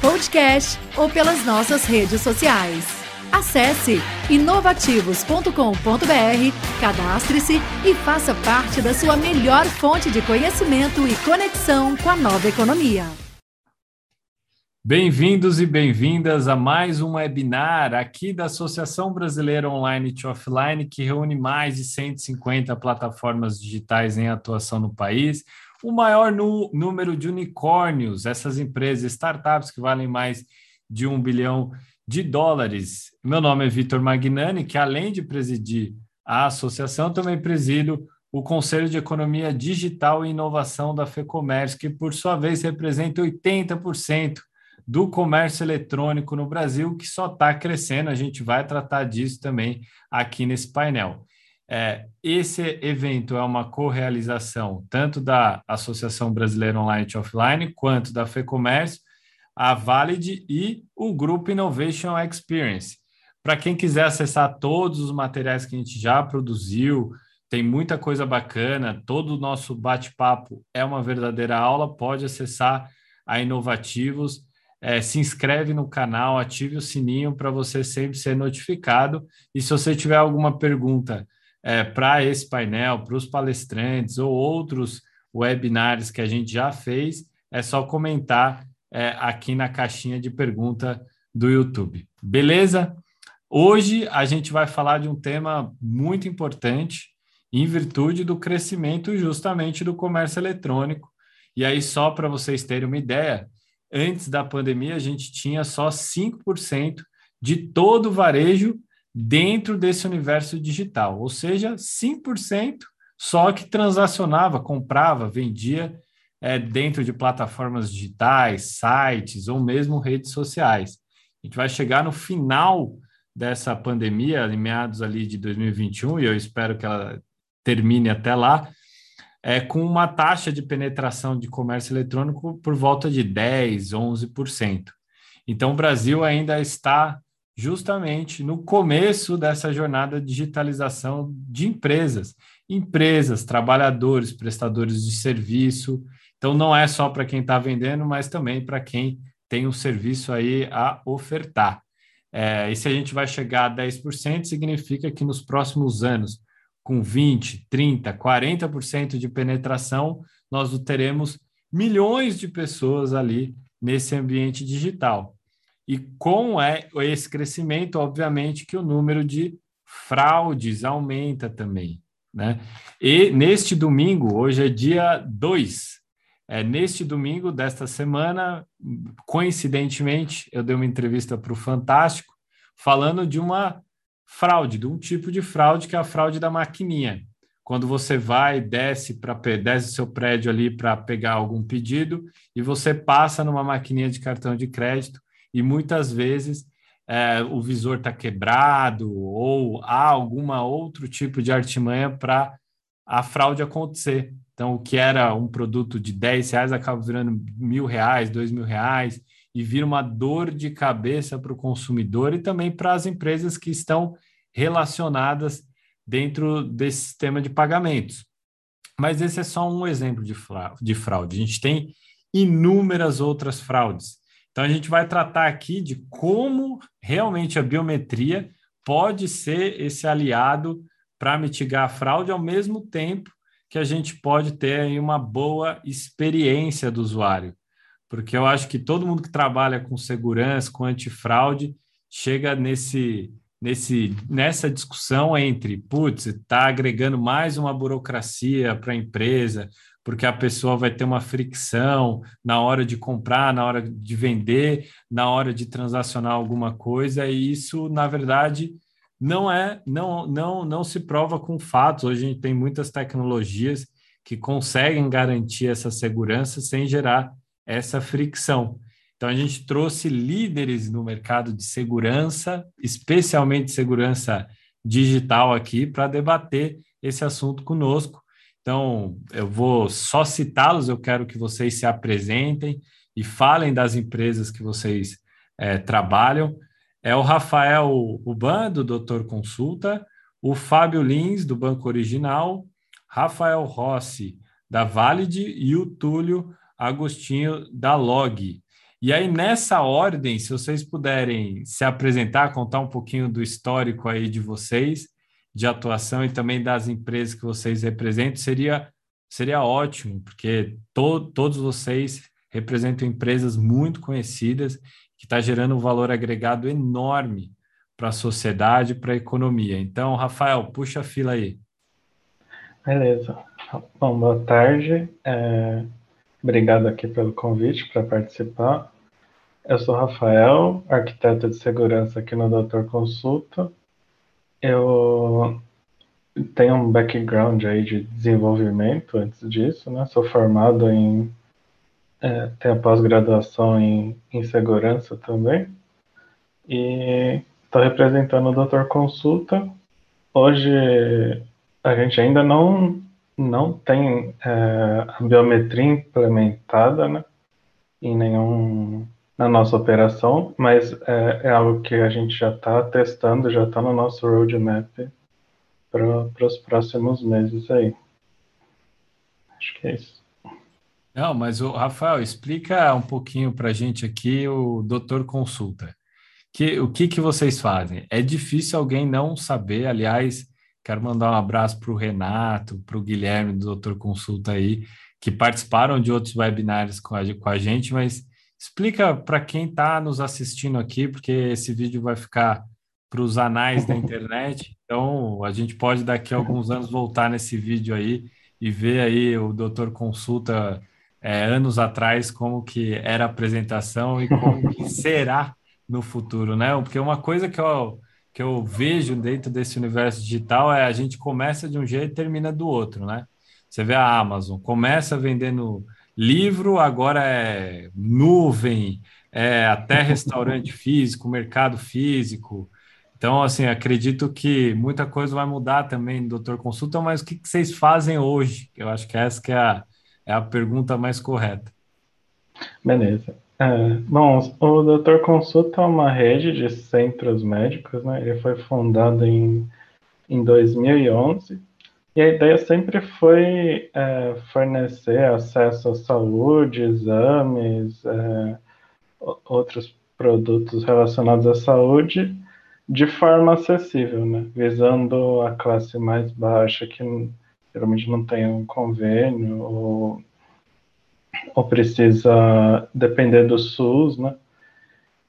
podcast ou pelas nossas redes sociais. Acesse inovativos.com.br, cadastre-se e faça parte da sua melhor fonte de conhecimento e conexão com a nova economia. Bem-vindos e bem-vindas a mais um webinar aqui da Associação Brasileira Online to Offline, que reúne mais de 150 plataformas digitais em atuação no país, o maior número de unicórnios, essas empresas, startups que valem mais de um bilhão de dólares. Meu nome é Vitor Magnani, que além de presidir a associação, também presido o Conselho de Economia Digital e Inovação da FEComércio, que por sua vez representa 80% do comércio eletrônico no Brasil, que só está crescendo. A gente vai tratar disso também aqui nesse painel. É, esse evento é uma co-realização tanto da Associação Brasileira Online e Offline quanto da FEComércio, a Valid e o Grupo Innovation Experience. Para quem quiser acessar todos os materiais que a gente já produziu, tem muita coisa bacana, todo o nosso bate-papo é uma verdadeira aula, pode acessar a Inovativos é, se inscreve no canal, ative o sininho para você sempre ser notificado. E se você tiver alguma pergunta é, para esse painel, para os palestrantes ou outros webinars que a gente já fez, é só comentar é, aqui na caixinha de pergunta do YouTube. Beleza? Hoje a gente vai falar de um tema muito importante em virtude do crescimento justamente do comércio eletrônico. E aí, só para vocês terem uma ideia, antes da pandemia, a gente tinha só 5% de todo o varejo dentro desse universo digital, ou seja, 5% só que transacionava, comprava, vendia é, dentro de plataformas digitais, sites ou mesmo redes sociais. A gente vai chegar no final dessa pandemia, em meados ali de 2021, e eu espero que ela termine até lá, é, com uma taxa de penetração de comércio eletrônico por volta de 10, 11%. Então, o Brasil ainda está justamente no começo dessa jornada de digitalização de empresas, empresas, trabalhadores, prestadores de serviço. Então, não é só para quem está vendendo, mas também para quem tem um serviço aí a ofertar. É, e se a gente vai chegar a 10%, significa que nos próximos anos com 20, 30, 40% de penetração, nós teremos milhões de pessoas ali nesse ambiente digital. E com é, esse crescimento, obviamente, que o número de fraudes aumenta também. Né? E neste domingo, hoje é dia 2, é, neste domingo desta semana, coincidentemente, eu dei uma entrevista para o Fantástico falando de uma fraude, de um tipo de fraude que é a fraude da maquininha. Quando você vai, desce para desce seu prédio ali para pegar algum pedido e você passa numa maquininha de cartão de crédito e muitas vezes é, o visor está quebrado ou há alguma outro tipo de artimanha para a fraude acontecer. Então, o que era um produto de 10 reais acaba virando mil reais, dois mil reais, e vira uma dor de cabeça para o consumidor e também para as empresas que estão relacionadas dentro desse sistema de pagamentos. Mas esse é só um exemplo de fraude. A gente tem inúmeras outras fraudes. Então, a gente vai tratar aqui de como realmente a biometria pode ser esse aliado para mitigar a fraude, ao mesmo tempo que a gente pode ter aí uma boa experiência do usuário. Porque eu acho que todo mundo que trabalha com segurança, com antifraude, chega nesse, nesse, nessa discussão entre, putz, está agregando mais uma burocracia para a empresa, porque a pessoa vai ter uma fricção na hora de comprar, na hora de vender, na hora de transacionar alguma coisa, e isso, na verdade, não é, não, não, não se prova com fatos. Hoje a gente tem muitas tecnologias que conseguem garantir essa segurança sem gerar essa fricção. Então, a gente trouxe líderes no mercado de segurança, especialmente segurança digital aqui, para debater esse assunto conosco. Então, eu vou só citá-los, eu quero que vocês se apresentem e falem das empresas que vocês é, trabalham. É o Rafael Uban, do Doutor Consulta, o Fábio Lins, do Banco Original, Rafael Rossi, da Valid, e o Túlio Agostinho, da Log. E aí, nessa ordem, se vocês puderem se apresentar, contar um pouquinho do histórico aí de vocês, de atuação e também das empresas que vocês representam, seria, seria ótimo, porque to, todos vocês representam empresas muito conhecidas, que está gerando um valor agregado enorme para a sociedade, para a economia. Então, Rafael, puxa a fila aí. Beleza. Bom, boa tarde. É... Obrigado aqui pelo convite para participar. Eu sou Rafael, arquiteto de segurança aqui no Doutor Consulta. Eu tenho um background aí de desenvolvimento antes disso, né? Sou formado em é, tenho pós-graduação em, em segurança também e estou representando o Doutor Consulta. Hoje a gente ainda não não tem é, a biometria implementada né, em nenhum na nossa operação, mas é, é algo que a gente já está testando, já está no nosso roadmap para os próximos meses aí. Acho que é isso. Não, mas o Rafael, explica um pouquinho para a gente aqui o Doutor Consulta. Que, o que, que vocês fazem? É difícil alguém não saber, aliás, Quero mandar um abraço para o Renato, para o Guilherme do Doutor Consulta aí, que participaram de outros webinários com a, com a gente, mas explica para quem está nos assistindo aqui, porque esse vídeo vai ficar para os anais da internet, então a gente pode daqui a alguns anos voltar nesse vídeo aí e ver aí o Doutor Consulta é, anos atrás como que era a apresentação e como que será no futuro, né? Porque uma coisa que eu que eu vejo dentro desse universo digital é a gente começa de um jeito e termina do outro, né? Você vê a Amazon, começa vendendo livro, agora é nuvem, é até restaurante físico, mercado físico. Então, assim, acredito que muita coisa vai mudar também no Doutor Consulta, mas o que, que vocês fazem hoje? Eu acho que essa que é a, é a pergunta mais correta. Beleza. É, bom, o Doutor Consulta é uma rede de centros médicos, né? Ele foi fundado em, em 2011 e a ideia sempre foi é, fornecer acesso à saúde, exames, é, outros produtos relacionados à saúde de forma acessível, né? Visando a classe mais baixa que geralmente não tem um convênio ou ou precisa depender do SUS, né?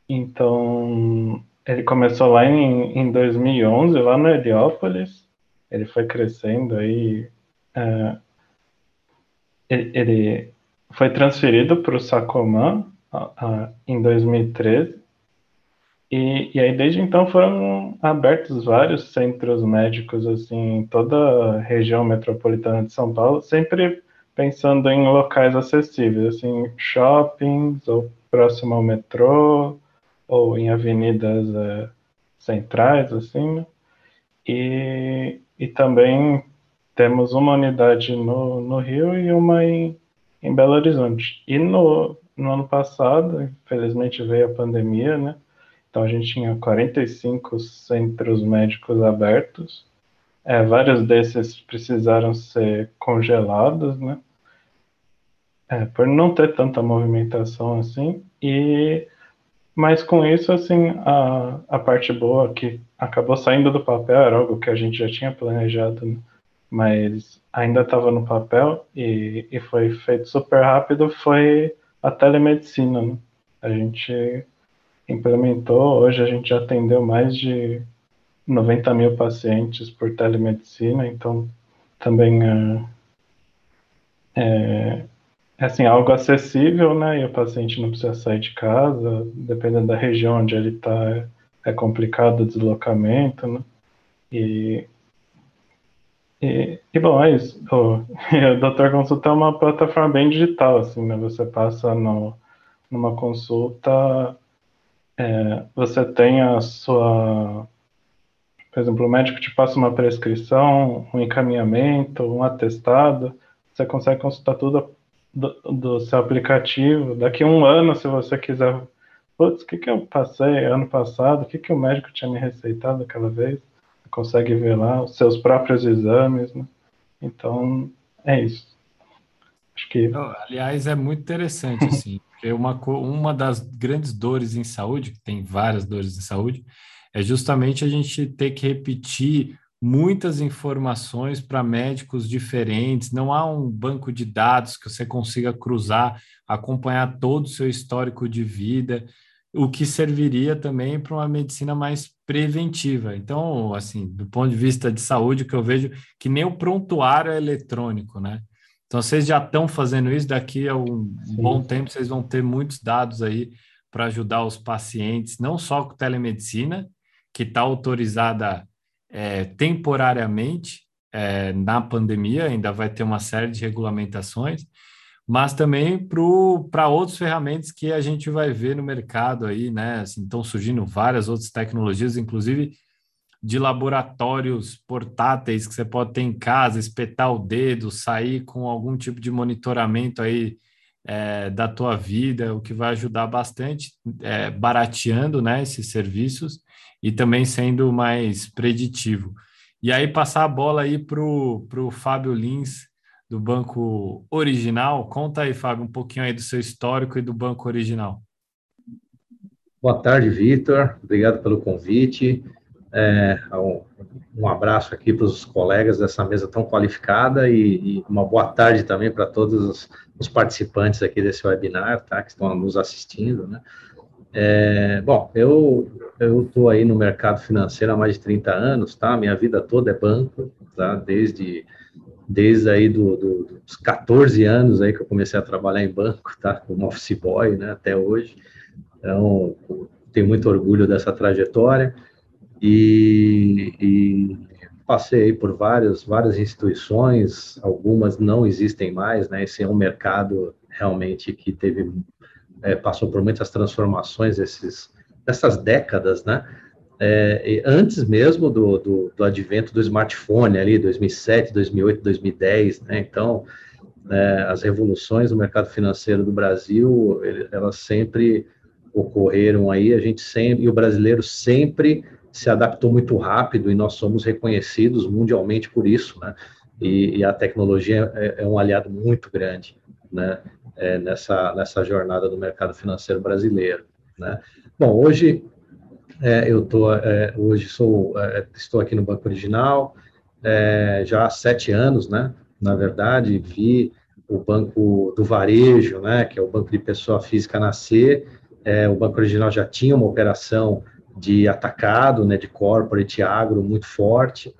Então, ele começou lá em, em 2011, lá no Heliópolis, ele foi crescendo aí, é, ele, foi transferido para o Sacomã em 2013, e, e aí desde então foram abertos vários centros médicos assim em toda a região metropolitana de São Paulo, sempre pensando em locais acessíveis, assim, shoppings ou próximo ao metrô ou em avenidas é, centrais, assim, né? e, e também temos uma unidade no, no Rio e uma em, em Belo Horizonte. E no, no ano passado, infelizmente veio a pandemia, né? Então a gente tinha 45 centros médicos abertos. É, vários desses precisaram ser congelados, né? É, por não ter tanta movimentação assim, e mas com isso, assim, a, a parte boa que acabou saindo do papel era algo que a gente já tinha planejado, né? mas ainda estava no papel e, e foi feito super rápido, foi a telemedicina. Né? A gente implementou, hoje a gente atendeu mais de 90 mil pacientes por telemedicina, então também é, é assim, algo acessível, né? E o paciente não precisa sair de casa, dependendo da região onde ele está, é complicado o deslocamento, né? E, e, e bom, é isso. O, o Doutor Consulta é uma plataforma bem digital, assim, né? Você passa no, numa consulta, é, você tem a sua. Por exemplo, o médico te passa uma prescrição, um encaminhamento, um atestado, você consegue consultar tudo do, do seu aplicativo. Daqui a um ano, se você quiser. Putz, o que, que eu passei ano passado? O que, que o médico tinha me receitado aquela vez? Você consegue ver lá os seus próprios exames, né? Então, é isso. Acho que. Aliás, é muito interessante, assim, porque uma, uma das grandes dores em saúde, que tem várias dores em saúde, é justamente a gente ter que repetir muitas informações para médicos diferentes, não há um banco de dados que você consiga cruzar, acompanhar todo o seu histórico de vida, o que serviria também para uma medicina mais preventiva. Então, assim, do ponto de vista de saúde, o que eu vejo que nem o prontuário é eletrônico, né? Então, vocês já estão fazendo isso, daqui a um Sim. bom tempo vocês vão ter muitos dados aí para ajudar os pacientes, não só com telemedicina, que está autorizada é, temporariamente é, na pandemia, ainda vai ter uma série de regulamentações, mas também para outras ferramentas que a gente vai ver no mercado aí, né? Assim, estão surgindo várias outras tecnologias, inclusive de laboratórios portáteis que você pode ter em casa, espetar o dedo, sair com algum tipo de monitoramento aí é, da tua vida, o que vai ajudar bastante, é, barateando né, esses serviços e também sendo mais preditivo. E aí passar a bola aí para o Fábio Lins, do Banco Original. Conta aí, Fábio, um pouquinho aí do seu histórico e do Banco Original. Boa tarde, Vitor. Obrigado pelo convite. É, um, um, abraço aqui para os colegas dessa mesa tão qualificada e, e uma boa tarde também para todos os, os, participantes aqui desse webinar, tá, que estão nos assistindo, né? É, bom, eu eu estou aí no mercado financeiro há mais de 30 anos, tá? Minha vida toda é banco, tá? Desde desde aí do, do, dos 14 anos aí que eu comecei a trabalhar em banco, tá? Como office boy, né? Até hoje. Então, tenho muito orgulho dessa trajetória e, e passei por várias várias instituições, algumas não existem mais, né? Esse é um mercado realmente que teve é, passou por muitas transformações esses, essas décadas, né? É, antes mesmo do, do, do, advento do smartphone, ali, 2007, 2008, 2010, né? Então, é, as revoluções no mercado financeiro do Brasil, elas sempre ocorreram aí, a gente sempre, e o brasileiro sempre se adaptou muito rápido e nós somos reconhecidos mundialmente por isso, né? E, e a tecnologia é, é, um aliado muito grande, né? É, nessa, nessa jornada do mercado financeiro brasileiro. Né? Bom, hoje é, eu tô, é, hoje sou, é, estou aqui no Banco Original é, já há sete anos, né? Na verdade, vi o Banco do Varejo, né? Que é o Banco de Pessoa Física nascer. É, o Banco Original já tinha uma operação de atacado, né? De corporate agro muito forte.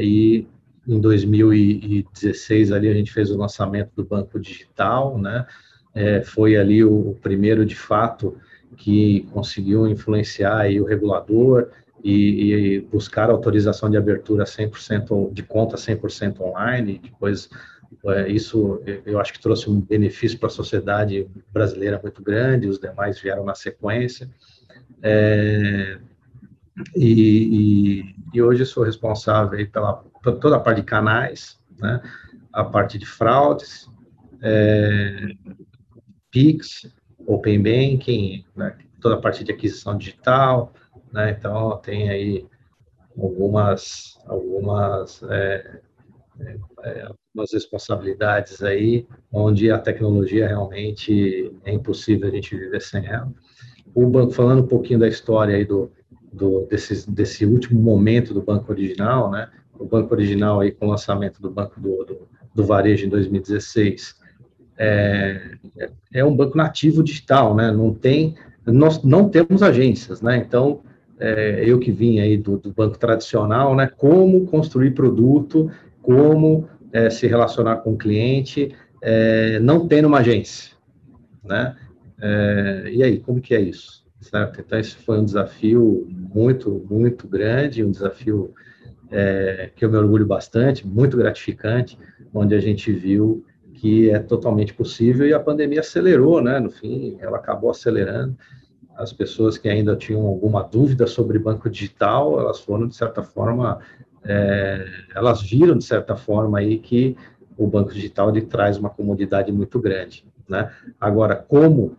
e em 2016 ali a gente fez o lançamento do banco digital, né? É, foi ali o, o, primeiro de fato que conseguiu influenciar aí o regulador e, e buscar autorização de abertura 100% de conta 100% online. Depois é, isso eu acho que trouxe um benefício para a sociedade brasileira muito grande. Os demais vieram na sequência. É, e, e, e, hoje sou responsável pela toda a parte de canais, né? a parte de fraudes, é, PIX, Open Banking, né? toda a parte de aquisição digital, né? então tem aí algumas, algumas, é, é, é, algumas responsabilidades aí, onde a tecnologia realmente é impossível a gente viver sem ela. O banco, falando um pouquinho da história aí do, do desse, desse último momento do banco original, né? O banco original aí com o lançamento do banco do, do, do varejo em 2016, é, é um banco nativo digital, né? Não tem, nós não temos agências, né? Então, é, eu que vim aí do, do, banco tradicional, né? Como construir produto, como é, se relacionar com o cliente, é, não tendo uma agência, né? É, e aí, como que é isso? Certo? Então, esse foi um desafio muito, muito grande, um desafio é, que eu me orgulho bastante, muito gratificante, onde a gente viu que é totalmente possível e a pandemia acelerou, né? No fim, ela acabou acelerando. As pessoas que ainda tinham alguma dúvida sobre banco digital, elas foram de certa forma, é, elas viram de certa forma aí que o banco digital ele traz uma comodidade muito grande, né? Agora, como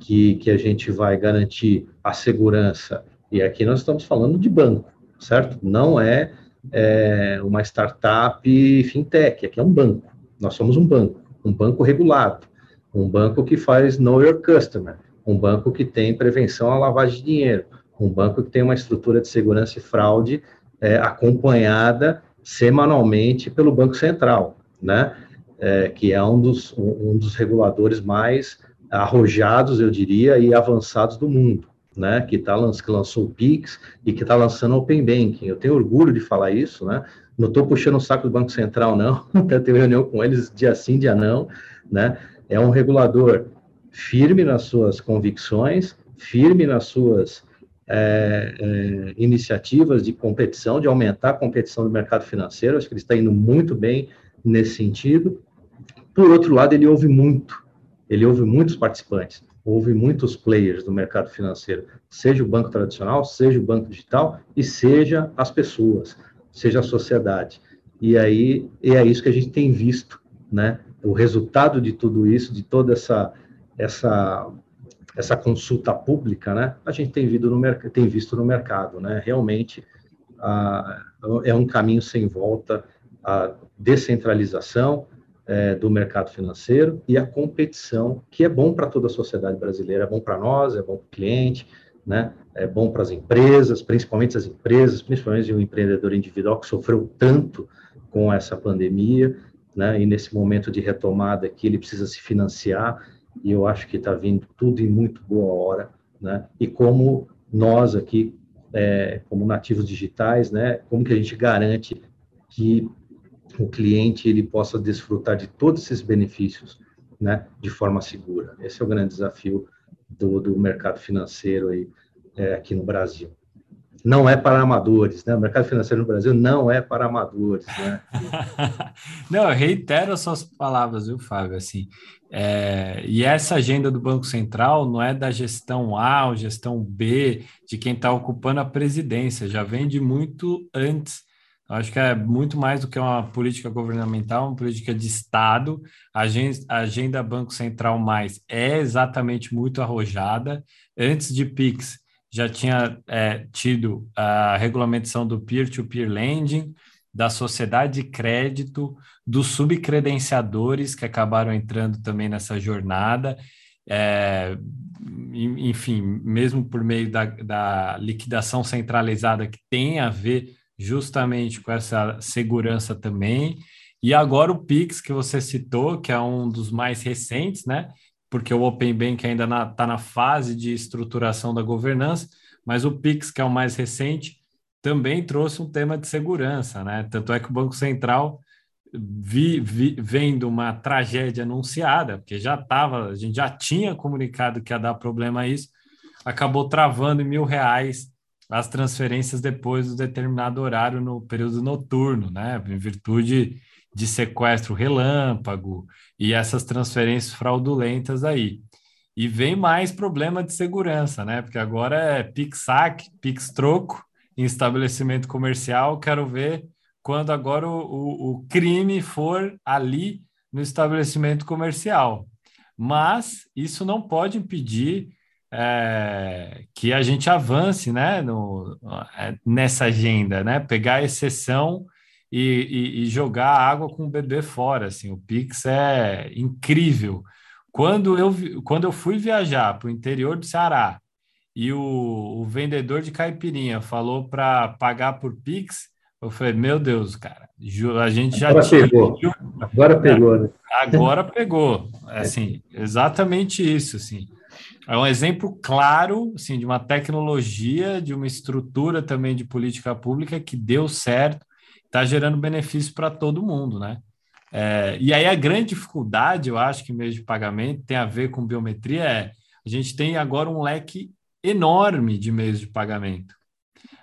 que, que a gente vai garantir a segurança? E aqui nós estamos falando de banco, certo? Não é, é uma startup fintech, aqui é um banco. Nós somos um banco, um banco regulado, um banco que faz know your customer, um banco que tem prevenção à lavagem de dinheiro, um banco que tem uma estrutura de segurança e fraude é, acompanhada semanalmente pelo Banco Central, né? É, que é um dos, um, um dos reguladores mais arrojados, eu diria, e avançados do mundo, né? Que, tá, que lançou o Pix e que está lançando Open Banking. Eu tenho orgulho de falar isso, né? Não estou puxando o saco do Banco Central, não. Eu tenho reunião com eles dia sim, dia não, né? É um regulador firme nas suas convicções, firme nas suas é, é, iniciativas de competição, de aumentar a competição do mercado financeiro. Acho que ele está indo muito bem nesse sentido. Por outro lado, ele ouve muito, ele ouve muitos participantes, ouve muitos players do mercado financeiro, seja o banco tradicional, seja o banco digital e seja as pessoas, seja a sociedade. E aí e é isso que a gente tem visto, né? O resultado de tudo isso, de toda essa essa essa consulta pública, né? A gente tem visto no mercado, tem visto no mercado, né? Realmente ah, é um caminho sem volta a descentralização, é, do mercado financeiro e a competição, que é bom para toda a sociedade brasileira, é bom para nós, é bom para o cliente, né? é bom para as empresas, principalmente as empresas, principalmente o empreendedor individual que sofreu tanto com essa pandemia, né? e nesse momento de retomada que ele precisa se financiar, e eu acho que está vindo tudo em muito boa hora, né? e como nós aqui, é, como nativos digitais, né? como que a gente garante que o cliente ele possa desfrutar de todos esses benefícios, né, de forma segura. Esse é o grande desafio do, do mercado financeiro aí, é, aqui no Brasil. Não é para amadores, né? O mercado financeiro no Brasil não é para amadores, né? não, eu reitero as suas palavras, viu, Fábio? Assim, é, e essa agenda do Banco Central não é da gestão A ou gestão B, de quem está ocupando a presidência, já vem de muito antes Acho que é muito mais do que uma política governamental, uma política de Estado. A agenda Banco Central mais é exatamente muito arrojada. Antes de PIX, já tinha é, tido a regulamentação do peer-to-peer -peer lending, da sociedade de crédito, dos subcredenciadores que acabaram entrando também nessa jornada. É, enfim, mesmo por meio da, da liquidação centralizada que tem a ver justamente com essa segurança também. E agora o Pix, que você citou, que é um dos mais recentes, né? Porque o Open Bank ainda está na, tá na fase de estruturação da governança, mas o Pix, que é o mais recente, também trouxe um tema de segurança, né? Tanto é que o Banco Central, vi, vi, vendo uma tragédia anunciada, porque já estava, a gente já tinha comunicado que ia dar problema a isso, acabou travando em mil reais as transferências depois do determinado horário no período noturno, né? Em virtude de sequestro relâmpago e essas transferências fraudulentas aí. E vem mais problema de segurança, né? Porque agora é Pix-saque, Pix-troco em estabelecimento comercial. Quero ver quando agora o, o, o crime for ali no estabelecimento comercial. Mas isso não pode impedir é, que a gente avance né, no, é, nessa agenda, né? Pegar a exceção e, e, e, jogar a água com o bebê fora. Assim, o Pix é incrível. Quando eu, quando eu fui viajar para o interior do Ceará e o, o vendedor de caipirinha falou para pagar por Pix, eu falei, meu Deus, cara, a gente já agora tinha... Pegou. Agora pegou, né? Agora pegou. Assim, exatamente isso, assim. É um exemplo claro assim, de uma tecnologia, de uma estrutura também de política pública que deu certo, está gerando benefício para todo mundo, né? É, e aí a grande dificuldade, eu acho que meio de pagamento tem a ver com biometria, é a gente tem agora um leque enorme de meios de pagamento.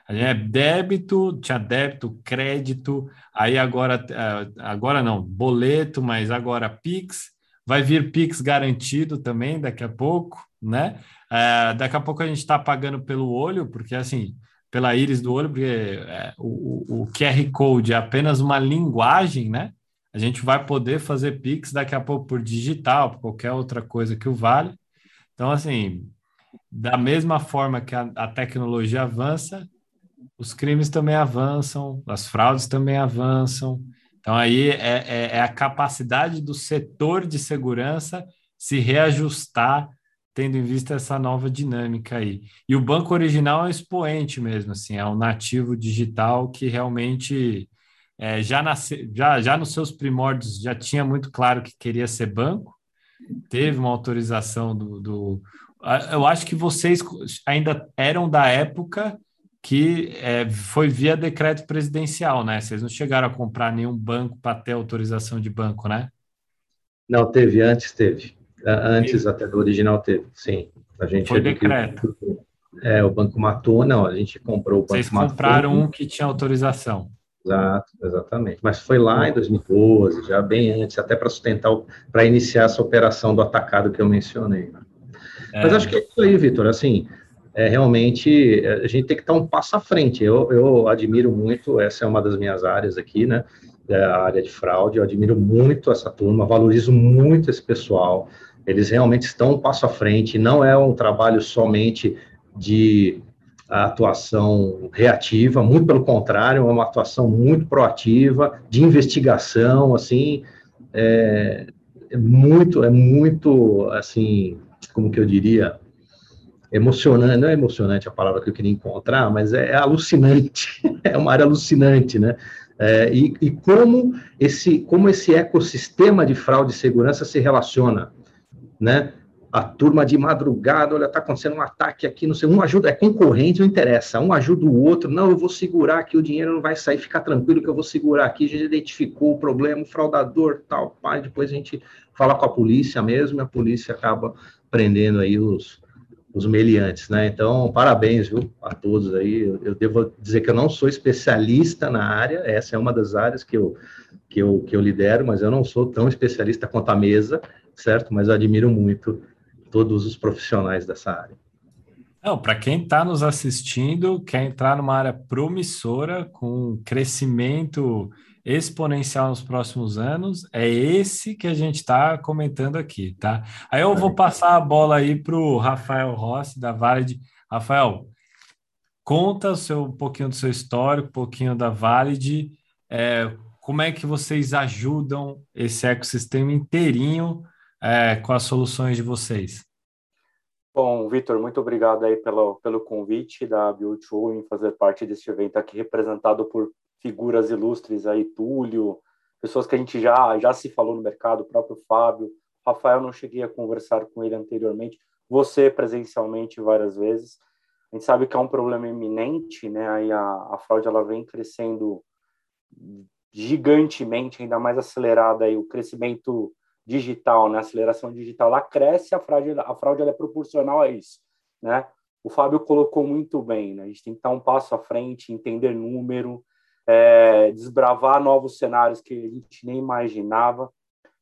É débito, tinha débito, crédito, aí agora, é, agora não, boleto, mas agora Pix, vai vir Pix garantido também daqui a pouco, né? É, daqui a pouco a gente está pagando pelo olho, porque assim, pela íris do olho, porque é, o, o QR Code é apenas uma linguagem, né? A gente vai poder fazer Pix daqui a pouco por digital, por qualquer outra coisa que o vale. Então, assim, da mesma forma que a, a tecnologia avança, os crimes também avançam, as fraudes também avançam. Então, aí é, é, é, a capacidade do setor de segurança se reajustar, tendo em vista essa nova dinâmica aí. E o banco original é um expoente mesmo, assim, é um nativo digital que realmente é, já, nasce, já, já nos seus primórdios já tinha muito claro que queria ser banco, teve uma autorização do, do eu acho que vocês ainda eram da época que é, foi via decreto presidencial, né? Vocês não chegaram a comprar nenhum banco para ter autorização de banco, né? Não, teve, antes teve. Antes teve. até do original teve, sim. A gente foi decreto. É, o banco matou, não, a gente comprou o banco Vocês compraram matou. um que tinha autorização. Exato, exatamente. Mas foi lá em 2012, já bem antes, até para sustentar, para iniciar essa operação do atacado que eu mencionei. Né? É. Mas acho que é isso aí, Vitor. Assim, é, realmente é, a gente tem que estar um passo à frente. Eu, eu admiro muito, essa é uma das minhas áreas aqui, né? É a área de fraude. Eu admiro muito essa turma, valorizo muito esse pessoal. Eles realmente estão um passo à frente. Não é um trabalho somente de atuação reativa, muito pelo contrário, é uma atuação muito proativa, de investigação, assim, é, é muito, é muito, assim, como que eu diria, emocionante, não é emocionante a palavra que eu queria encontrar, mas é, alucinante, é uma área alucinante, né? É, e, e, como esse como esse ecossistema de fraude e segurança se relaciona, né? A turma de madrugada, olha, está acontecendo um ataque aqui, não sei, um ajuda, é concorrente, não interessa, um ajuda o outro, não, eu vou segurar aqui, o dinheiro não vai sair, fica tranquilo que eu vou segurar aqui, a gente identificou o problema, o fraudador, tal, pai, depois a gente fala com a polícia mesmo, e a polícia acaba prendendo aí os, os meliantes, né? Então, parabéns, viu, a todos aí. Eu, eu, devo dizer que eu não sou especialista na área, essa é uma das áreas que eu, que eu, que eu lidero, mas eu não sou tão especialista quanto a mesa, certo? Mas admiro muito todos os profissionais dessa área. Não, para quem está nos assistindo, quer entrar numa área promissora, com crescimento exponencial nos próximos anos, é esse que a gente está comentando aqui, tá? Aí eu vou passar a bola aí para o Rafael Rossi, da Valid. Rafael, conta o seu, um pouquinho do seu histórico, um pouquinho da Valid, é, como é que vocês ajudam esse ecossistema inteirinho é, com as soluções de vocês? Bom, Vitor, muito obrigado aí pelo, pelo convite da Bio2 em fazer parte deste evento aqui, representado por figuras ilustres aí, Túlio, pessoas que a gente já, já se falou no mercado, o próprio Fábio, Rafael não cheguei a conversar com ele anteriormente, você presencialmente várias vezes. A gente sabe que é um problema iminente, né? Aí a, a fraude ela vem crescendo gigantemente, ainda mais acelerada aí o crescimento digital, né? A aceleração digital lá cresce, a fraude a fraude é proporcional a isso, né? O Fábio colocou muito bem, né? A gente tem que estar um passo à frente, entender número, é, desbravar novos cenários que a gente nem imaginava.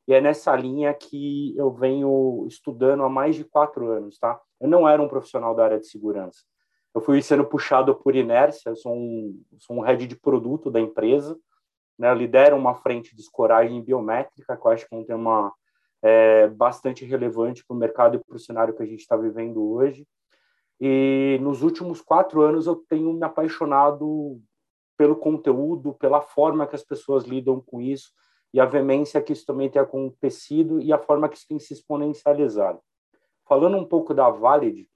E é nessa linha que eu venho estudando há mais de quatro anos, tá? Eu não era um profissional da área de segurança. Eu fui sendo puxado por inércia, eu sou um, sou um head de produto da empresa, né? Eu lidero uma frente de escoragem biométrica, que eu acho que é um tema é, bastante relevante para o mercado e para o cenário que a gente está vivendo hoje. E nos últimos quatro anos eu tenho me apaixonado pelo conteúdo, pela forma que as pessoas lidam com isso e a veemência que isso também tem acontecido e a forma que isso tem se exponencializado. Falando um pouco da Valid,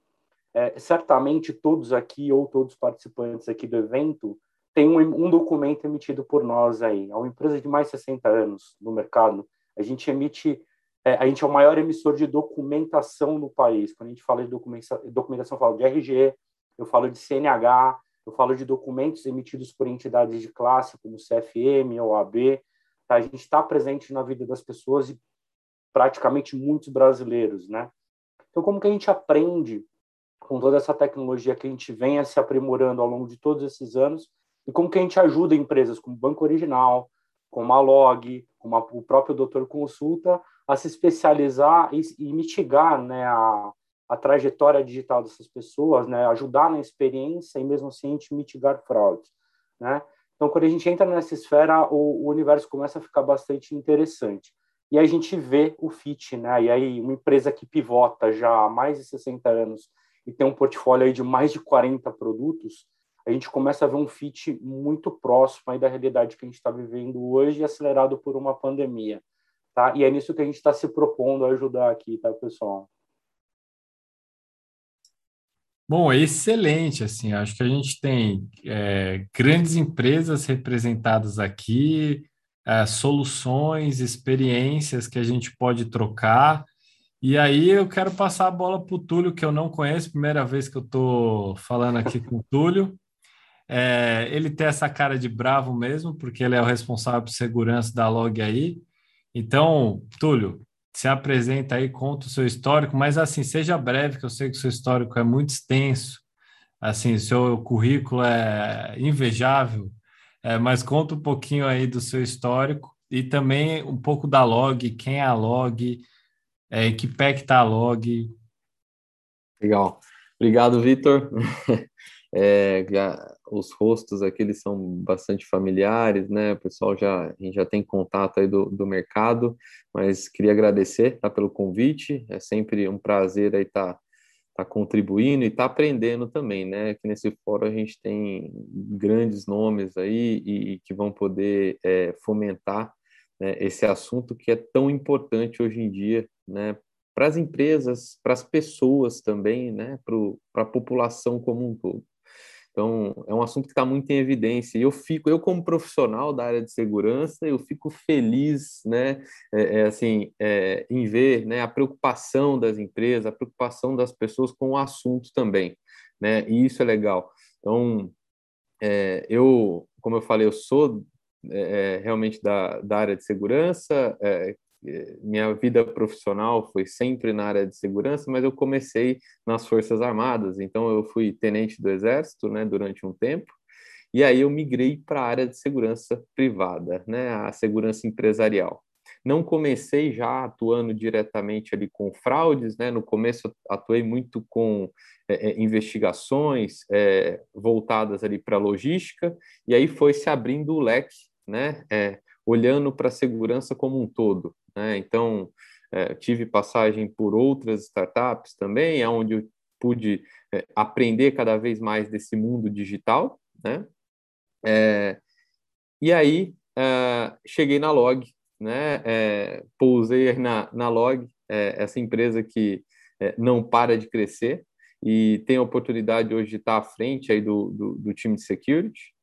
é, certamente todos aqui ou todos os participantes aqui do evento têm um, um, documento emitido por nós aí. É uma empresa de mais de 60 anos no mercado. A gente emite, é, a gente é o maior emissor de documentação no país. Quando a gente fala de documentação, documentação eu falo de RG, eu falo de CNH, eu falo de documentos emitidos por entidades de classe, como CFM ou AB. Tá? A gente está presente na vida das pessoas e praticamente muitos brasileiros, né? Então, como que a gente aprende com toda essa tecnologia que a gente venha se aprimorando ao longo de todos esses anos e como que a gente ajuda empresas como Banco Original, como a Log, como a, o próprio Doutor Consulta, a se especializar e, e mitigar né, a, a trajetória digital dessas pessoas, né, ajudar na experiência e mesmo assim a gente mitigar fraudes, né? Então, quando a gente entra nessa esfera, o, o universo começa a ficar bastante interessante. E a gente vê o fit, né? E aí, uma empresa que pivota já há mais de 60 anos e tem um portfólio aí de mais de 40 produtos, a gente começa a ver um fit muito próximo aí da realidade que a gente está vivendo hoje, acelerado por uma pandemia, tá? E é nisso que a gente está se propondo a ajudar aqui, tá, pessoal? Bom, excelente, assim, acho que a gente tem é, grandes empresas representadas aqui, é, soluções, experiências que a gente pode trocar, e aí eu quero passar a bola para o Túlio, que eu não conheço, primeira vez que eu estou falando aqui com o Túlio, é, ele tem essa cara de bravo mesmo, porque ele é o responsável por segurança da log aí. Então, Túlio, se apresenta aí, conta o seu histórico, mas assim, seja breve, que eu sei que o seu histórico é muito extenso, assim, seu currículo é invejável, é, mas conta um pouquinho aí do seu histórico e também um pouco da log, quem é a log, é, que pé que está a log. Legal. Obrigado, Vitor. É, os rostos aqui eles são bastante familiares, né? O pessoal já, a gente já tem contato aí do, do mercado, mas queria agradecer tá, pelo convite. É sempre um prazer aí estar tá, tá contribuindo e estar tá aprendendo também, né? Que nesse fórum a gente tem grandes nomes aí e, e que vão poder é, fomentar né, esse assunto que é tão importante hoje em dia, né? Para as empresas, para as pessoas também, né? Para a população como um todo. Então, é um assunto que está muito em evidência. E eu fico, eu como profissional da área de segurança, eu fico feliz, né, é, é, assim, é, em ver, né, a preocupação das empresas, a preocupação das pessoas com o assunto também, né, e isso é legal. Então, é, eu, como eu falei, eu sou é, é, realmente da, da área de segurança, minha vida profissional foi sempre na área de segurança, mas eu comecei nas Forças Armadas, então eu fui tenente do Exército, né, durante um tempo, e aí eu migrei para a área de segurança privada, né, a segurança empresarial. Não comecei já atuando diretamente ali com fraudes, né, no começo atuei muito com é, é investigações é, voltadas ali para logística, e aí foi se abrindo o leque, né, é, olhando para a segurança como um todo. Né? Então, é, tive passagem por outras startups também, onde eu pude é, aprender cada vez mais desse mundo digital. Né? É, e aí, é, cheguei na Log, né? É, pousei na, na Log, é, essa empresa que não para de crescer e tem a oportunidade hoje de estar à frente aí do, do, do time de security.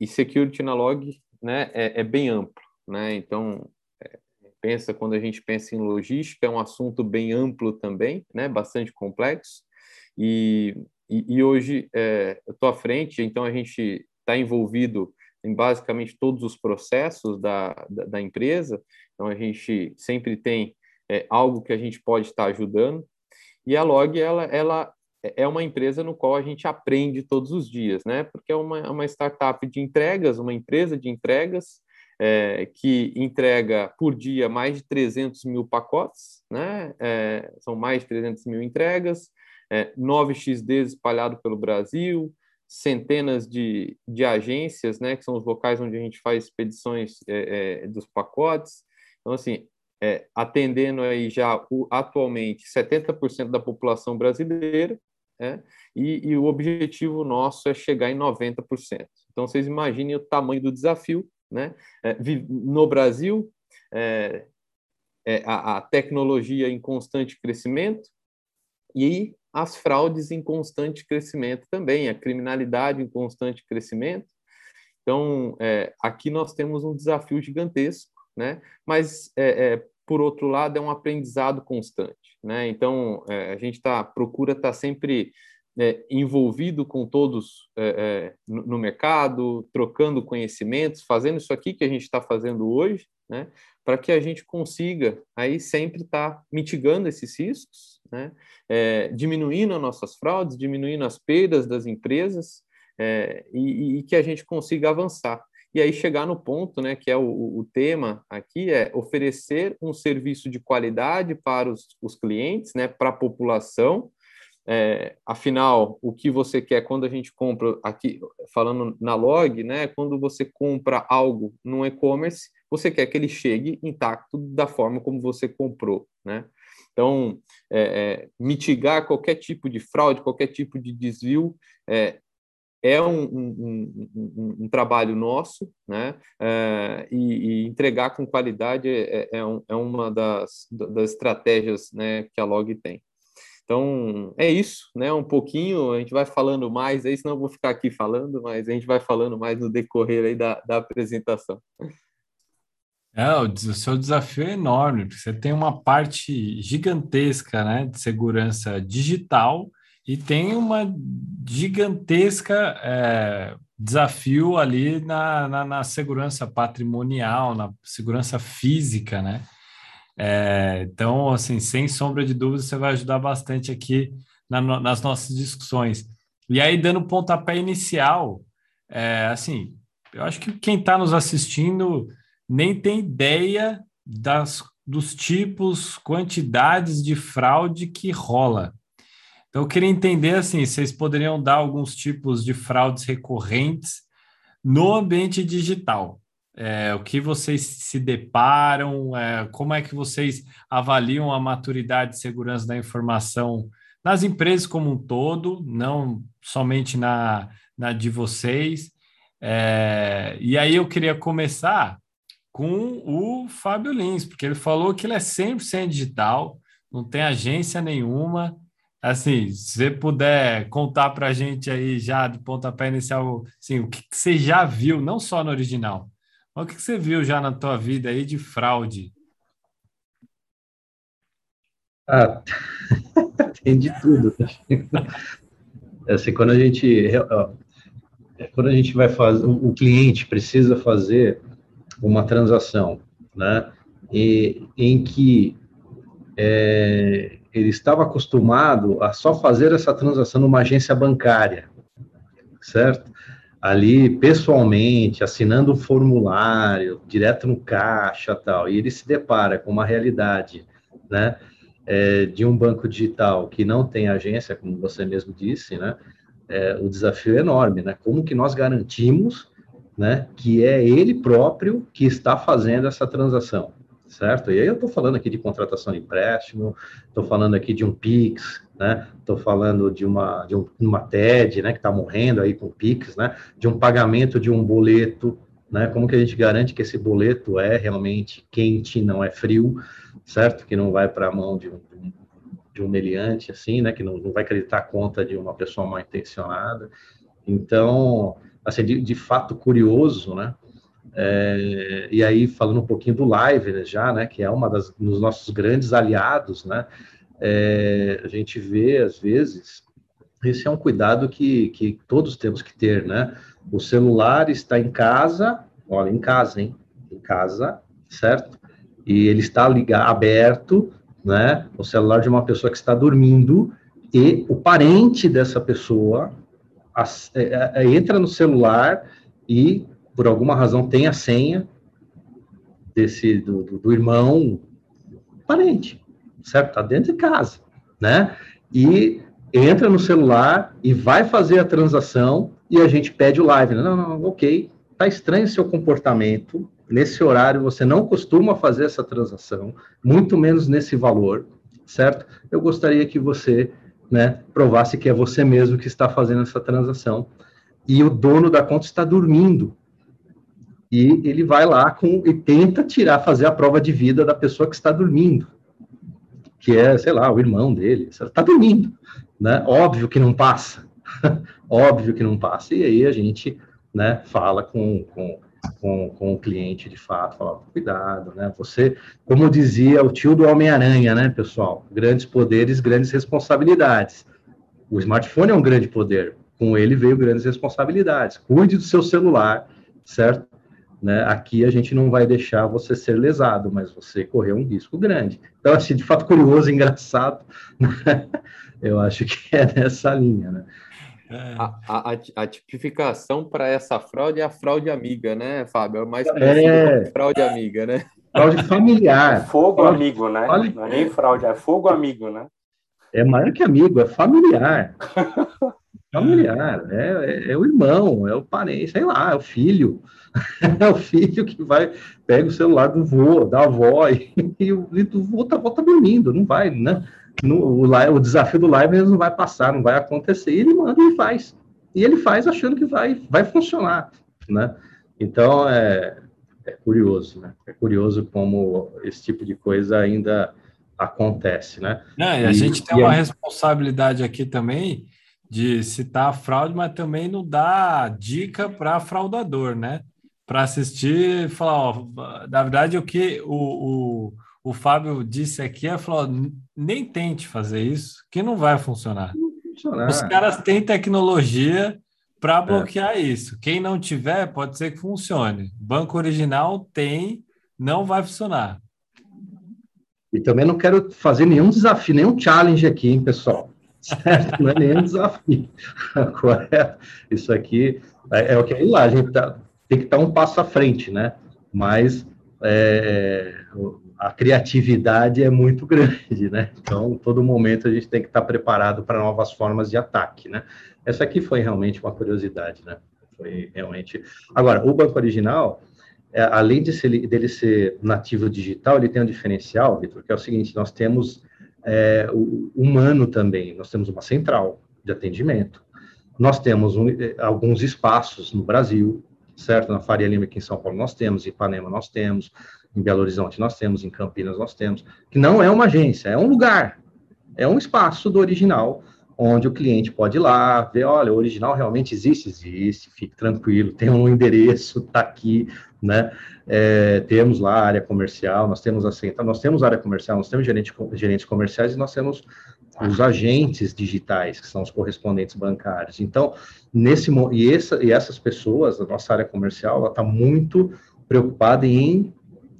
e security na Log né, é, é bem amplo, né? Então, é, pensa quando a gente pensa em logística, é um assunto bem amplo também, né? Bastante complexo. E, e, e hoje é, eu estou à frente, então a gente está envolvido em basicamente todos os processos da, da, da empresa. Então a gente sempre tem é, algo que a gente pode estar ajudando. E a Log ela, ela é uma empresa no qual a gente aprende todos os dias, né? Porque é uma, é uma startup de entregas, uma empresa de entregas é, que entrega por dia mais de 300 mil pacotes, né? É, são mais de 300 mil entregas, é, 9XD espalhado pelo Brasil, centenas de, de agências, né? Que são os locais onde a gente faz expedições é, é, dos pacotes. Então, assim, é, atendendo aí já o, atualmente 70% da população brasileira, né? e, e, o objetivo nosso é chegar em 90%. Então, vocês imaginem o tamanho do desafio. Né? É, no Brasil, é, é a, a tecnologia em constante crescimento e as fraudes em constante crescimento também, a criminalidade em constante crescimento. Então, é, aqui nós temos um desafio gigantesco, né? mas, é, é, por outro lado, é um aprendizado constante. Né? Então, é, a gente tá, procura estar tá sempre é, envolvido com todos é, é, no, no, mercado, trocando conhecimentos, fazendo isso aqui que a gente está fazendo hoje, né? para que a gente consiga aí sempre estar tá mitigando esses riscos né? É, diminuindo as nossas fraudes, diminuindo as perdas das empresas é, e, e, que a gente consiga avançar. E aí chegar no ponto, né, que é o, o tema aqui, é oferecer um serviço de qualidade para os, os clientes, né, para a população, é, afinal, o que você quer quando a gente compra aqui, falando na log, né? Quando você compra algo no e-commerce, você quer que ele chegue intacto da forma como você comprou, né? Então, é, é, mitigar qualquer tipo de fraude, qualquer tipo de desvio, é, é um, um, um, um, trabalho nosso, né? É, e, e, entregar com qualidade é, é, é uma das, das estratégias né, que a Log tem. Então, é isso, né? Um pouquinho, a gente vai falando mais aí, senão eu vou ficar aqui falando, mas a gente vai falando mais no decorrer aí da, da apresentação. É, o, o seu desafio é enorme, porque você tem uma parte gigantesca né, de segurança digital e tem uma gigantesca é, desafio ali na, na, na segurança patrimonial, na segurança física, né? É, então, assim, sem sombra de dúvida, você vai ajudar bastante aqui na, nas nossas discussões. E aí, dando pontapé inicial, é, assim, eu acho que quem está nos assistindo nem tem ideia das, dos tipos, quantidades de fraude que rola. Então, eu queria entender, assim, vocês poderiam dar alguns tipos de fraudes recorrentes no ambiente digital é, o que vocês se deparam, é, como é que vocês avaliam a maturidade de segurança da informação nas empresas como um todo, não somente na, na de vocês. É, e aí eu queria começar com o Fábio Lins, porque ele falou que ele é 100% digital, não tem agência nenhuma. Assim, se você puder contar para a gente aí já de pontapé inicial, assim, o que, que você já viu, não só no original, o que você viu já na tua vida aí de fraude? Ah, tem de tudo. Assim, quando a gente quando a gente vai fazer, o cliente precisa fazer uma transação, né? E, em que é, ele estava acostumado a só fazer essa transação numa agência bancária, certo? ali pessoalmente, assinando um formulário, direto no caixa tal, e ele se depara com uma realidade, né, é, de um banco digital que não tem agência, como você mesmo disse, né, é, o desafio é enorme, né, como que nós garantimos, né, que é ele próprio que está fazendo essa transação, certo? E aí eu estou falando aqui de contratação de empréstimo, estou falando aqui de um PIX, né? Estou falando de uma de um, uma TED, né, que está morrendo aí com PIX, né? De um pagamento de um boleto, né? Como que a gente garante que esse boleto é realmente quente, não é frio, certo? Que não vai para a mão de um, de um meliante, assim, né? Que não, não vai acreditar a conta de uma pessoa mal intencionada. Então, assim, de, de fato curioso, né? É, e aí, falando um pouquinho do Live né, já, né, que é uma das dos nossos grandes aliados, né, é, a gente vê, às vezes, esse é um cuidado que, que todos temos que ter, né? O celular está em casa, olha, em casa, hein? Em casa, certo? E ele está ligado, aberto, né? O celular de uma pessoa que está dormindo e o parente dessa pessoa as, é, é, entra no celular e por alguma razão tem a senha desse do, do, do irmão parente, certo? Está dentro de casa, né? E entra no celular e vai fazer a transação e a gente pede o live. Não, não, não ok, tá estranho seu comportamento. Nesse horário você não costuma fazer essa transação, muito menos nesse valor, certo? Eu gostaria que você, né, provasse que é você mesmo que está fazendo essa transação e o dono da conta está dormindo e ele vai lá com e tenta tirar, fazer a prova de vida da pessoa que está dormindo, que é, sei lá, o irmão dele, está dormindo, né? Óbvio que não passa, óbvio que não passa. E aí a gente, né, fala com, com, com, com o cliente de fato, fala, cuidado, né? Você, como dizia o tio do Homem-Aranha, né, pessoal? Grandes poderes, grandes responsabilidades. O smartphone é um grande poder, com ele veio grandes responsabilidades. Cuide do seu celular, certo? Né? Aqui a gente não vai deixar você ser lesado, mas você correu um risco grande. Então, assim, de fato, curioso, engraçado, né? eu acho que é nessa linha, né? É. A, a, a, tipificação para essa fraude é a fraude amiga, né, Fábio? É mais conhecido é. como fraude amiga, né? Fraude familiar. É fogo fraude, amigo, né? Fraude... Não é nem fraude, é fogo amigo, né? É maior que amigo, é familiar. familiar, é, é, é, o irmão, é o parente, sei lá, é o filho. é o filho que vai, pega o celular do vô, da avó, e, e, o, e o vô tá, vô tá dormindo, não vai, né? No, o, o, desafio do live não vai passar, não vai acontecer, e ele manda e faz. E ele faz achando que vai, vai funcionar, né? Então, é, é curioso, né? É curioso como esse tipo de coisa ainda acontece, né? Não, e a gente tem uma responsabilidade aqui também de citar a fraude, mas também não dá dica para fraudador, né? Para assistir e falar, ó, na verdade, o que o, o, o Fábio disse aqui é falar, nem tente fazer isso, que não vai funcionar. funcionar. Os caras têm tecnologia para é. bloquear é. isso. Quem não tiver, pode ser que funcione. Banco original tem, não vai funcionar. E também não quero fazer nenhum desafio, nenhum challenge aqui, hein, pessoal. Certo? Não é nenhum desafio. Isso aqui é, é o que é lá, a gente tá, tem que estar um passo à frente, né? Mas é, a criatividade é muito grande, né? Então, todo momento a gente tem que estar preparado para novas formas de ataque, né? Essa aqui foi realmente uma curiosidade, né? Foi realmente. Agora, o banco original, é, além de ser, dele ser nativo digital, ele tem um diferencial, Vitor, que é o seguinte: nós temos é, o humano também, nós temos uma central de atendimento, nós temos um, é, alguns espaços no Brasil, certo? Na Faria Lima, aqui em São Paulo, nós temos, em Ipanema, nós temos, em Belo Horizonte, nós temos, em Campinas, nós temos, que não é uma agência, é um lugar, é um espaço do original onde o cliente pode ir lá, ver, olha, o original realmente existe, existe, fique tranquilo, tem um endereço, está aqui, né? É, temos lá área comercial, nós temos assim, então nós temos área comercial, nós temos gerente, gerentes comerciais e nós temos os agentes digitais, que são os correspondentes bancários. Então, nesse e, essa, e essas pessoas, a nossa área comercial, ela está muito preocupada em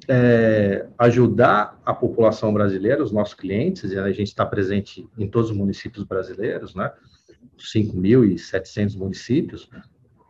é, ajudar a população brasileira, os nossos clientes, e a gente está presente em todos os municípios brasileiros, né? 5.700 municípios,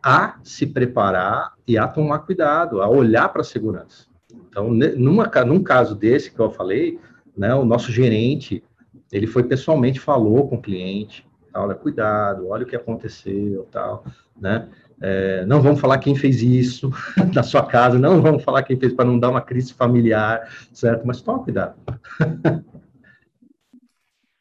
a se preparar e a tomar cuidado, a olhar para a segurança. Então, numa, num caso desse que eu falei, né, o nosso gerente, ele foi pessoalmente, falou com o cliente, olha, cuidado, olha o que aconteceu, tal, né? É, não vamos falar quem fez isso na sua casa, não vamos falar quem fez para não dar uma crise familiar, certo? Mas toma cuidado.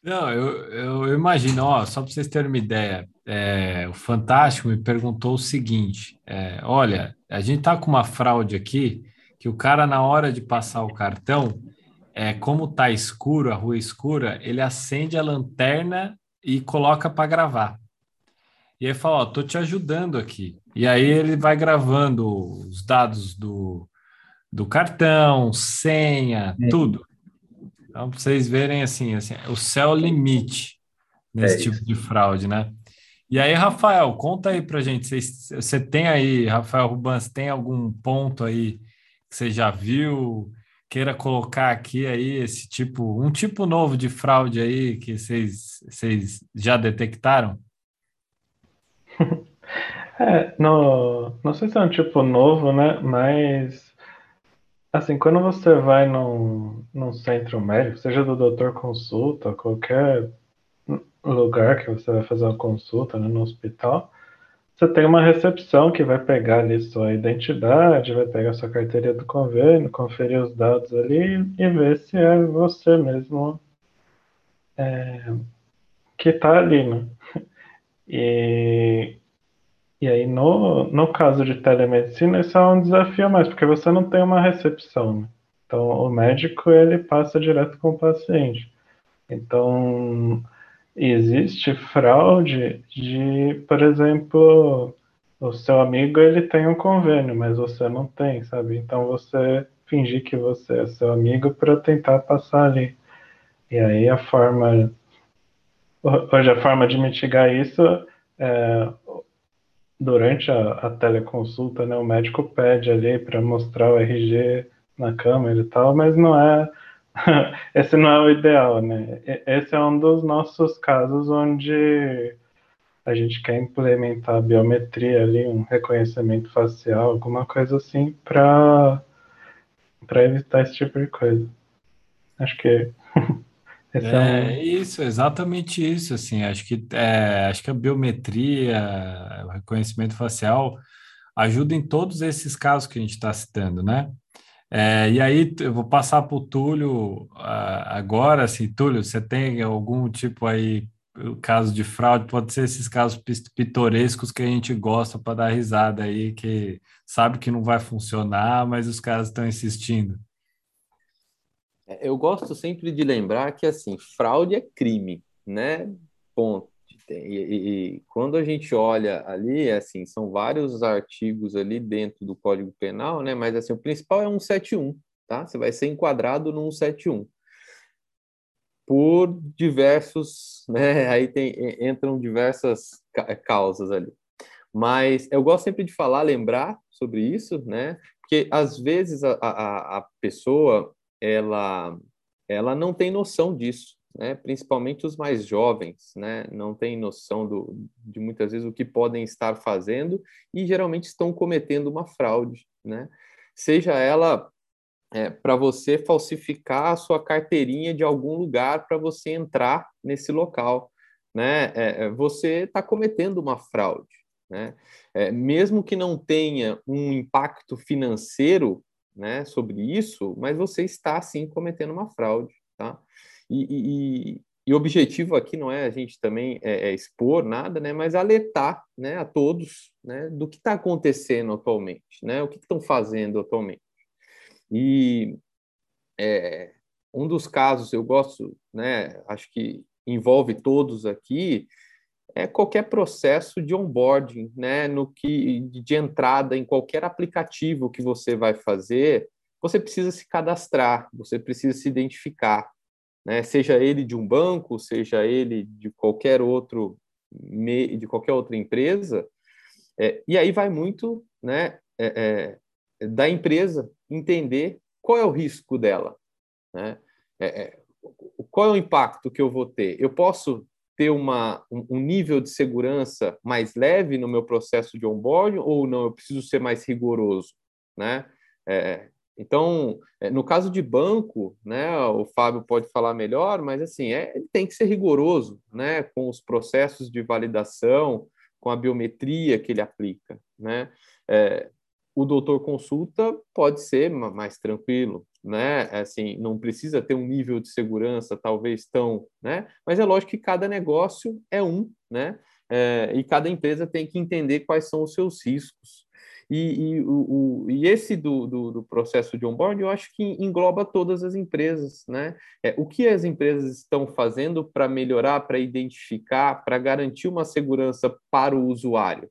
Não, eu, eu imagino, ó, só para vocês terem uma ideia, é, o Fantástico me perguntou o seguinte: é, olha, a gente tá com uma fraude aqui que o cara, na hora de passar o cartão, é, como tá escuro, a rua escura, ele acende a lanterna e coloca para gravar. E aí fala, ó, tô te ajudando aqui. E aí ele vai gravando os dados do, do cartão, senha, é. tudo. Então, para vocês verem assim, assim, o céu limite nesse é tipo de fraude, né? E aí, Rafael, conta aí pra gente. Você, você tem aí, Rafael Rubans, tem algum ponto aí que você já viu, queira colocar aqui aí esse tipo, um tipo novo de fraude aí que vocês, vocês já detectaram? É, no, não sei se é um tipo novo, né? Mas, assim, quando você vai num, num centro médico, seja do doutor consulta, qualquer lugar que você vai fazer uma consulta, né, no hospital, você tem uma recepção que vai pegar ali sua identidade, vai pegar sua carteira do convênio, conferir os dados ali e ver se é você mesmo é, que está ali, né? E, e aí, no, no caso de telemedicina, isso é um desafio mais, porque você não tem uma recepção. Né? Então, o médico, ele passa direto com o paciente. Então, existe fraude de, por exemplo, o seu amigo, ele tem um convênio, mas você não tem, sabe? Então, você fingir que você é seu amigo para tentar passar ali. E aí, a forma Hoje a forma de mitigar isso é durante a, a teleconsulta, né, o médico pede ali para mostrar o RG na câmera e tal, mas não é esse não é o ideal, né? Esse é um dos nossos casos onde a gente quer implementar a biometria ali, um reconhecimento facial, alguma coisa assim, para para evitar esse tipo de coisa. Acho que é, é um... isso, exatamente isso. Assim, acho que é, acho que a biometria, o reconhecimento facial ajuda em todos esses casos que a gente está citando, né? É, e aí eu vou passar para o Túlio uh, agora, assim, Túlio, você tem algum tipo aí, caso de fraude, pode ser esses casos pitorescos que a gente gosta para dar risada aí, que sabe que não vai funcionar, mas os caras estão insistindo. É, eu gosto sempre de lembrar que, assim, fraude é crime, né? Ponto. E, e, e, quando a gente olha ali, é assim, são vários artigos ali dentro do Código Penal, né? Mas assim, o principal é 171, tá? Você vai ser enquadrado no 171 por diversos, né? Aí tem, entram diversas causas ali. Mas eu gosto sempre de falar, lembrar sobre isso, né? Porque às vezes a, a, a pessoa ela ela não tem noção disso, né? Principalmente os mais jovens, né? Não têm noção do, de muitas vezes o que podem estar fazendo e geralmente estão cometendo uma fraude, né? Seja ela é, para você falsificar a sua carteirinha de algum lugar para você entrar nesse local, né? É, é você está cometendo uma fraude, né? É, mesmo que não tenha um impacto financeiro né, sobre isso, mas você está sim cometendo uma fraude, tá? E, e, e o objetivo aqui não é a gente também é, é expor nada, né, mas alertar, né, a todos, né, do que está acontecendo atualmente, né, o que estão fazendo atualmente. E é, um dos casos eu gosto, né, acho que envolve todos aqui, é qualquer processo de onboarding, né, no que de entrada em qualquer aplicativo que você vai fazer, você precisa se cadastrar, você precisa se identificar, né, seja ele de um banco, seja ele de qualquer outro de qualquer outra empresa, é, e aí vai muito, né, é, é, da empresa entender qual é o risco dela, né, é, é, qual é o impacto que eu vou ter. Eu posso ter uma, um, nível de segurança mais leve no meu processo de onboarding ou não? Eu preciso ser mais rigoroso, né? É, então, é, no caso de banco, né, o Fábio pode falar melhor, mas assim, é, ele tem que ser rigoroso, né, com os processos de validação, com a biometria que ele aplica, né? É, o doutor consulta pode ser mais tranquilo, né? Assim, não precisa ter um nível de segurança talvez tão, né? Mas é lógico que cada negócio é um, né? É, e cada empresa tem que entender quais são os seus riscos. E, e, o, o, e esse do, do, do, processo de onboarding, eu acho que engloba todas as empresas, né? É, o que as empresas estão fazendo para melhorar, para identificar, para garantir uma segurança para o usuário?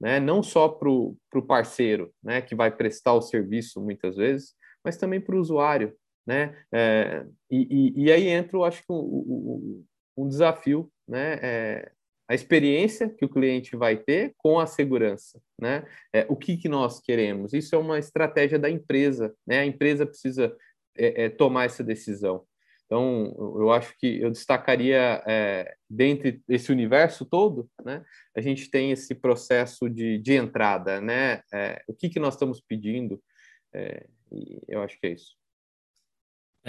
né? não só para o parceiro, né? que vai prestar o serviço muitas vezes, mas também para o usuário. Né? É, e, e, e, aí entra, eu acho que, um, um, desafio, né? É, a experiência que o cliente vai ter com a segurança, né? É, o que, que nós queremos? Isso é uma estratégia da empresa, né? A empresa precisa é, é, tomar essa decisão. Então, eu acho que eu destacaria, é, dentre esse universo todo, né, a gente tem esse processo de, de entrada, né? É, o que, que nós estamos pedindo? É, eu acho que é isso.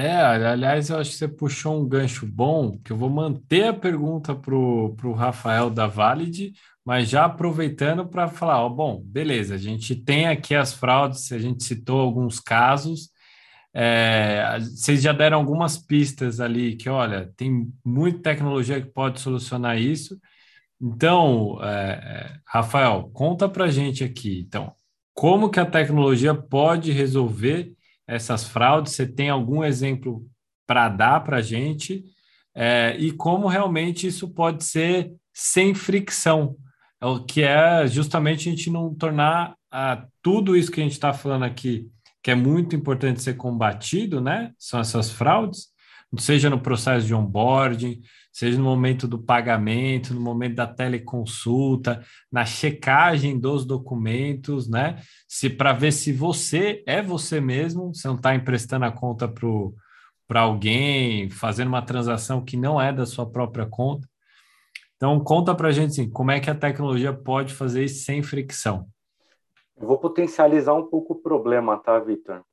É, aliás, eu acho que você puxou um gancho bom, que eu vou manter a pergunta para o Rafael da Valid, mas já aproveitando para falar, ó, bom, beleza, a gente tem aqui as fraudes, a gente citou alguns casos, é, vocês já deram algumas pistas ali que, olha, tem muita tecnologia que pode solucionar isso. Então, é, Rafael, conta para gente aqui, então, como que a tecnologia pode resolver essas fraudes? Você tem algum exemplo para dar para a gente? É, e como realmente isso pode ser sem fricção, é o que é justamente a gente não tornar ah, tudo isso que a gente está falando aqui que é muito importante ser combatido, né? São essas fraudes, seja no processo de onboarding, seja no momento do pagamento, no momento da teleconsulta, na checagem dos documentos, né? Se para ver se você é você mesmo, você não está emprestando a conta para alguém, fazendo uma transação que não é da sua própria conta. Então, conta para a gente assim, como é que a tecnologia pode fazer isso sem fricção. Eu vou potencializar um pouco o problema, tá, Vitor?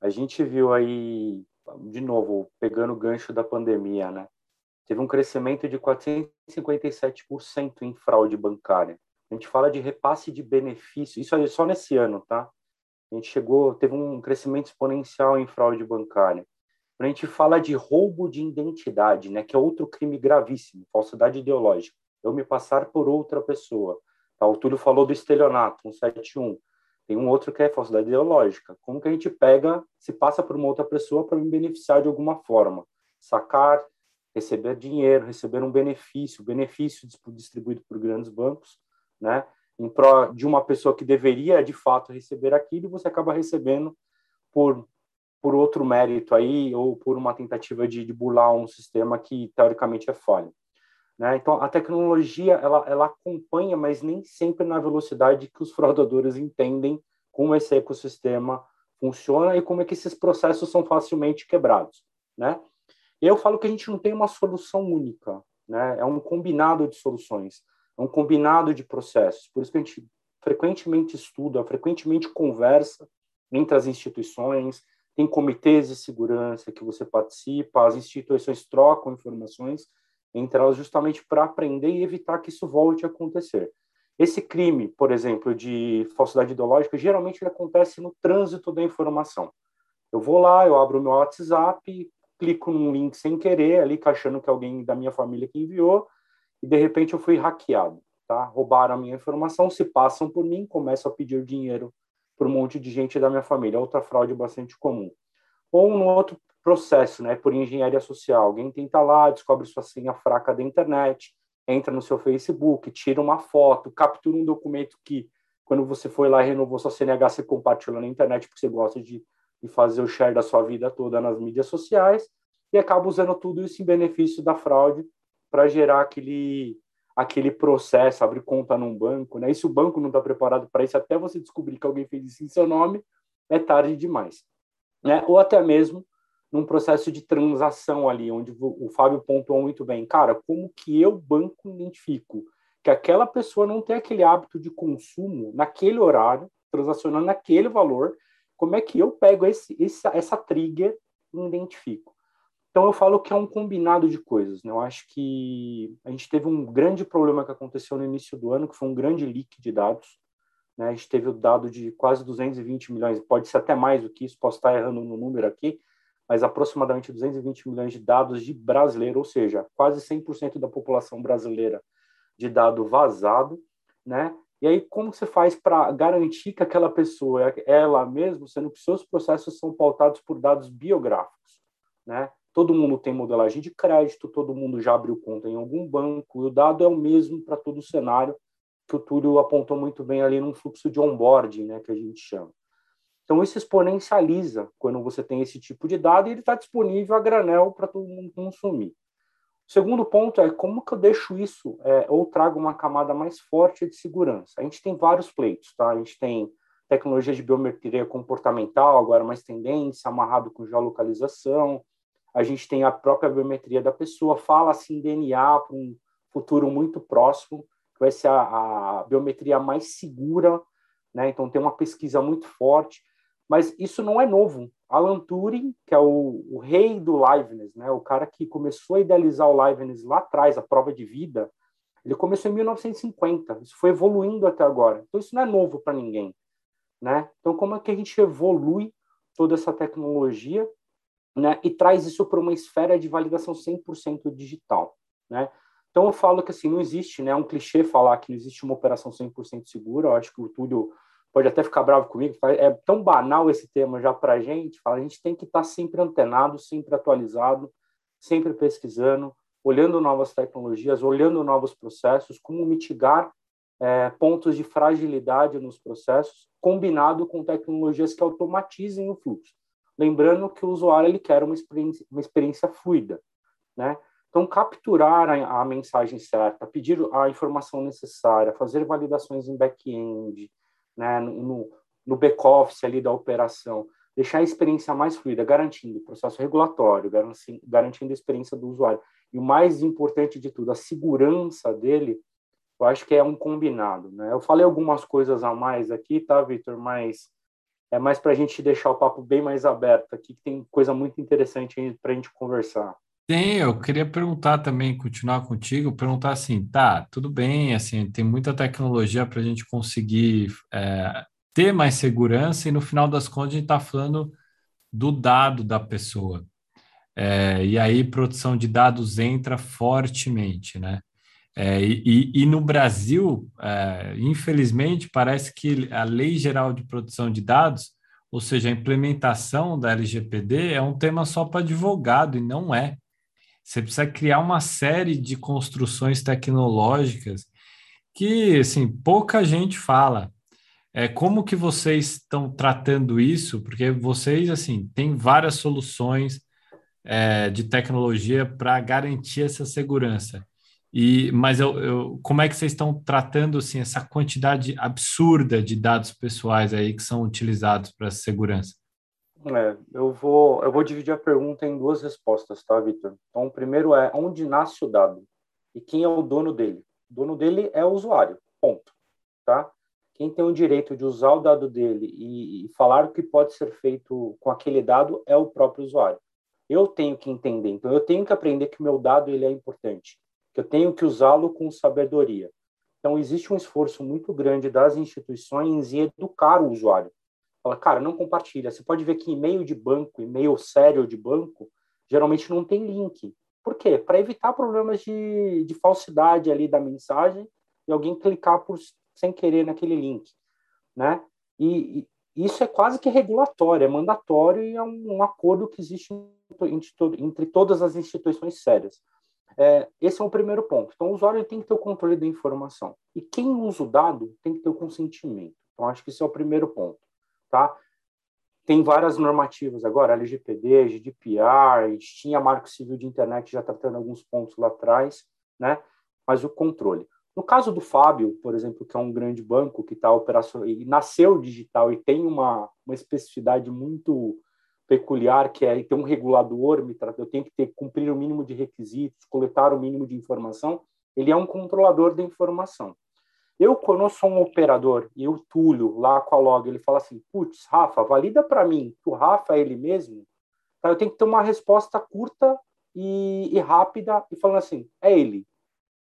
A gente viu aí, de novo, pegando o gancho da pandemia, né? Teve um crescimento de 457% em fraude bancária. A gente fala de repasse de benefício, isso é só nesse ano, tá? A gente chegou, teve um crescimento exponencial em fraude bancária. A gente fala de roubo de identidade, né, que é outro crime gravíssimo, falsidade ideológica. Eu me passar por outra pessoa. Tá, o Túlio falou do estelionato, 171. Tem um outro que é falsidade ideológica. Como que a gente pega, se passa por uma outra pessoa para me beneficiar de alguma forma? Sacar, receber dinheiro, receber um benefício, benefício distribuído por grandes bancos, né? Em pró de uma pessoa que deveria de fato receber aquilo, você acaba recebendo por por outro mérito aí ou por uma tentativa de, de burlar um sistema que teoricamente é falho. Né? Então, a tecnologia ela, ela acompanha, mas nem sempre na velocidade que os fraudadores entendem como esse ecossistema funciona e como é que esses processos são facilmente quebrados. Né? Eu falo que a gente não tem uma solução única, né? é um combinado de soluções, é um combinado de processos. Por isso que a gente frequentemente estuda, frequentemente conversa entre as instituições, tem comitês de segurança que você participa, as instituições trocam informações entre elas justamente para aprender e evitar que isso volte a acontecer. Esse crime, por exemplo, de falsidade ideológica, geralmente ele acontece no trânsito da informação. Eu vou lá, eu abro o meu WhatsApp, clico num link sem querer, ali achando que é alguém da minha família que enviou, e de repente eu fui hackeado, tá? Roubaram a minha informação, se passam por mim, começam a pedir dinheiro para um monte de gente da minha família. Outra fraude bastante comum. Ou no outro processo, né, por engenharia social. Alguém tenta lá, descobre sua senha fraca da internet, entra no seu Facebook, tira uma foto, captura um documento que, quando você foi lá e renovou sua CNH, você compartilhou na internet porque você gosta de, de fazer o share da sua vida toda nas mídias sociais e acaba usando tudo isso em benefício da fraude para gerar aquele aquele processo, abrir conta num banco, né? E se o banco não está preparado para isso, até você descobrir que alguém fez isso em seu nome, é tarde demais, né? Ou até mesmo num processo de transação ali, onde o Fábio pontuou muito bem. Cara, como que eu, banco, identifico que aquela pessoa não tem aquele hábito de consumo naquele horário, transacionando naquele valor, como é que eu pego esse, esse, essa trigger e identifico? Então, eu falo que é um combinado de coisas. Né? Eu acho que a gente teve um grande problema que aconteceu no início do ano, que foi um grande leak de dados. Né? A gente teve o dado de quase 220 milhões, pode ser até mais do que isso, posso estar errando no número aqui, mas aproximadamente 220 milhões de dados de brasileiro, ou seja, quase 100% da população brasileira de dado vazado, né? E aí, como você faz para garantir que aquela pessoa é ela mesma, sendo que seus processos são pautados por dados biográficos, né? Todo mundo tem modelagem de crédito, todo mundo já abriu conta em algum banco, e o dado é o mesmo para todo o cenário, que o Túlio apontou muito bem ali num fluxo de onboarding, né, que a gente chama. Então, isso exponencializa quando você tem esse tipo de dado e ele está disponível a granel para todo mundo consumir. Segundo ponto é como que eu deixo isso é, ou trago uma camada mais forte de segurança. A gente tem vários pleitos, tá? A gente tem tecnologia de biometria comportamental, agora mais tendência, amarrado com geolocalização. A gente tem a própria biometria da pessoa, fala assim DNA para um futuro muito próximo, que vai ser a, a biometria mais segura, né? Então tem uma pesquisa muito forte. Mas isso não é novo. Alan Turing, que é o, o, rei do liveness, né, o cara que começou a idealizar o liveness lá atrás, a prova de vida, ele começou em 1950. Isso foi evoluindo até agora. Então isso não é novo para ninguém, né? Então como é que a gente evolui toda essa tecnologia, né, e traz isso para uma esfera de validação 100% digital, né? Então eu falo que assim não existe, né, é um clichê falar que não existe uma operação 100% segura. Eu acho que o Túlio pode até ficar bravo comigo, é tão banal esse tema já para a gente, a gente tem que estar tá sempre antenado, sempre atualizado, sempre pesquisando, olhando novas tecnologias, olhando novos processos, como mitigar é, pontos de fragilidade nos processos, combinado com tecnologias que automatizem o fluxo. Lembrando que o usuário ele quer uma experiência, uma experiência fluida, né? Então, capturar a, a mensagem certa, pedir a informação necessária, fazer validações em back-end, né, no, no back-office ali da operação, deixar a experiência mais fluida, garantindo o processo regulatório, garantindo a experiência do usuário. E o mais importante de tudo, a segurança dele, eu acho que é um combinado. Né? Eu falei algumas coisas a mais aqui, tá, Vitor? Mas é mais para a gente deixar o papo bem mais aberto aqui, que tem coisa muito interessante para a gente conversar. Tem, eu queria perguntar também, continuar contigo, perguntar assim, tá, tudo bem, assim, tem muita tecnologia para a gente conseguir é, ter mais segurança e no final das contas a gente está falando do dado da pessoa. É, e aí produção de dados entra fortemente, né? É, e, e, no Brasil, é, infelizmente, parece que a Lei Geral de Proteção de Dados, ou seja, a implementação da LGPD, é um tema só para advogado e não é. Você precisa criar uma série de construções tecnológicas que, assim, pouca gente fala. É, como que vocês estão tratando isso? Porque vocês, assim, têm várias soluções é, de tecnologia para garantir essa segurança. E, mas eu, eu, como é que vocês estão tratando assim essa quantidade absurda de dados pessoais aí que são utilizados para segurança? É, eu vou eu vou dividir a pergunta em duas respostas, tá, Vitor? Então, o primeiro é onde nasce o dado e quem é o dono dele? O dono dele é o usuário, ponto, tá? Quem tem o direito de usar o dado dele e, e falar o que pode ser feito com aquele dado é o próprio usuário. Eu tenho que entender, então eu tenho que aprender que o meu dado ele é importante que eu tenho que usá-lo com sabedoria. Então, existe um esforço muito grande das instituições em educar o usuário. Fala, cara, não compartilha. Você pode ver que e-mail de banco, e-mail sério de banco, geralmente não tem link. Por quê? Para evitar problemas de, de falsidade ali da mensagem e alguém clicar por, sem querer naquele link, né? E, e isso é quase que regulatório, é mandatório e é um, um acordo que existe entre, entre todas as instituições sérias. É, esse é o primeiro ponto. Então, o usuário tem que ter o controle da informação. E quem usa o dado tem que ter o consentimento. Então, acho que esse é o primeiro ponto. Tá? Tem várias normativas agora, LGPD, GDPR, a gente tinha Marco Civil de Internet já tratando alguns pontos lá atrás, né? mas o controle. No caso do Fábio, por exemplo, que é um grande banco que está operacional e nasceu digital e tem uma, uma especificidade muito peculiar, que é ter um regulador, eu tenho que ter, cumprir o mínimo de requisitos, coletar o mínimo de informação, ele é um controlador da informação. Eu, quando eu sou um operador e o Túlio, lá com a log, ele fala assim, putz, Rafa, valida para mim que o Rafa é ele mesmo, tá? eu tenho que ter uma resposta curta e, e rápida e falando assim, é ele,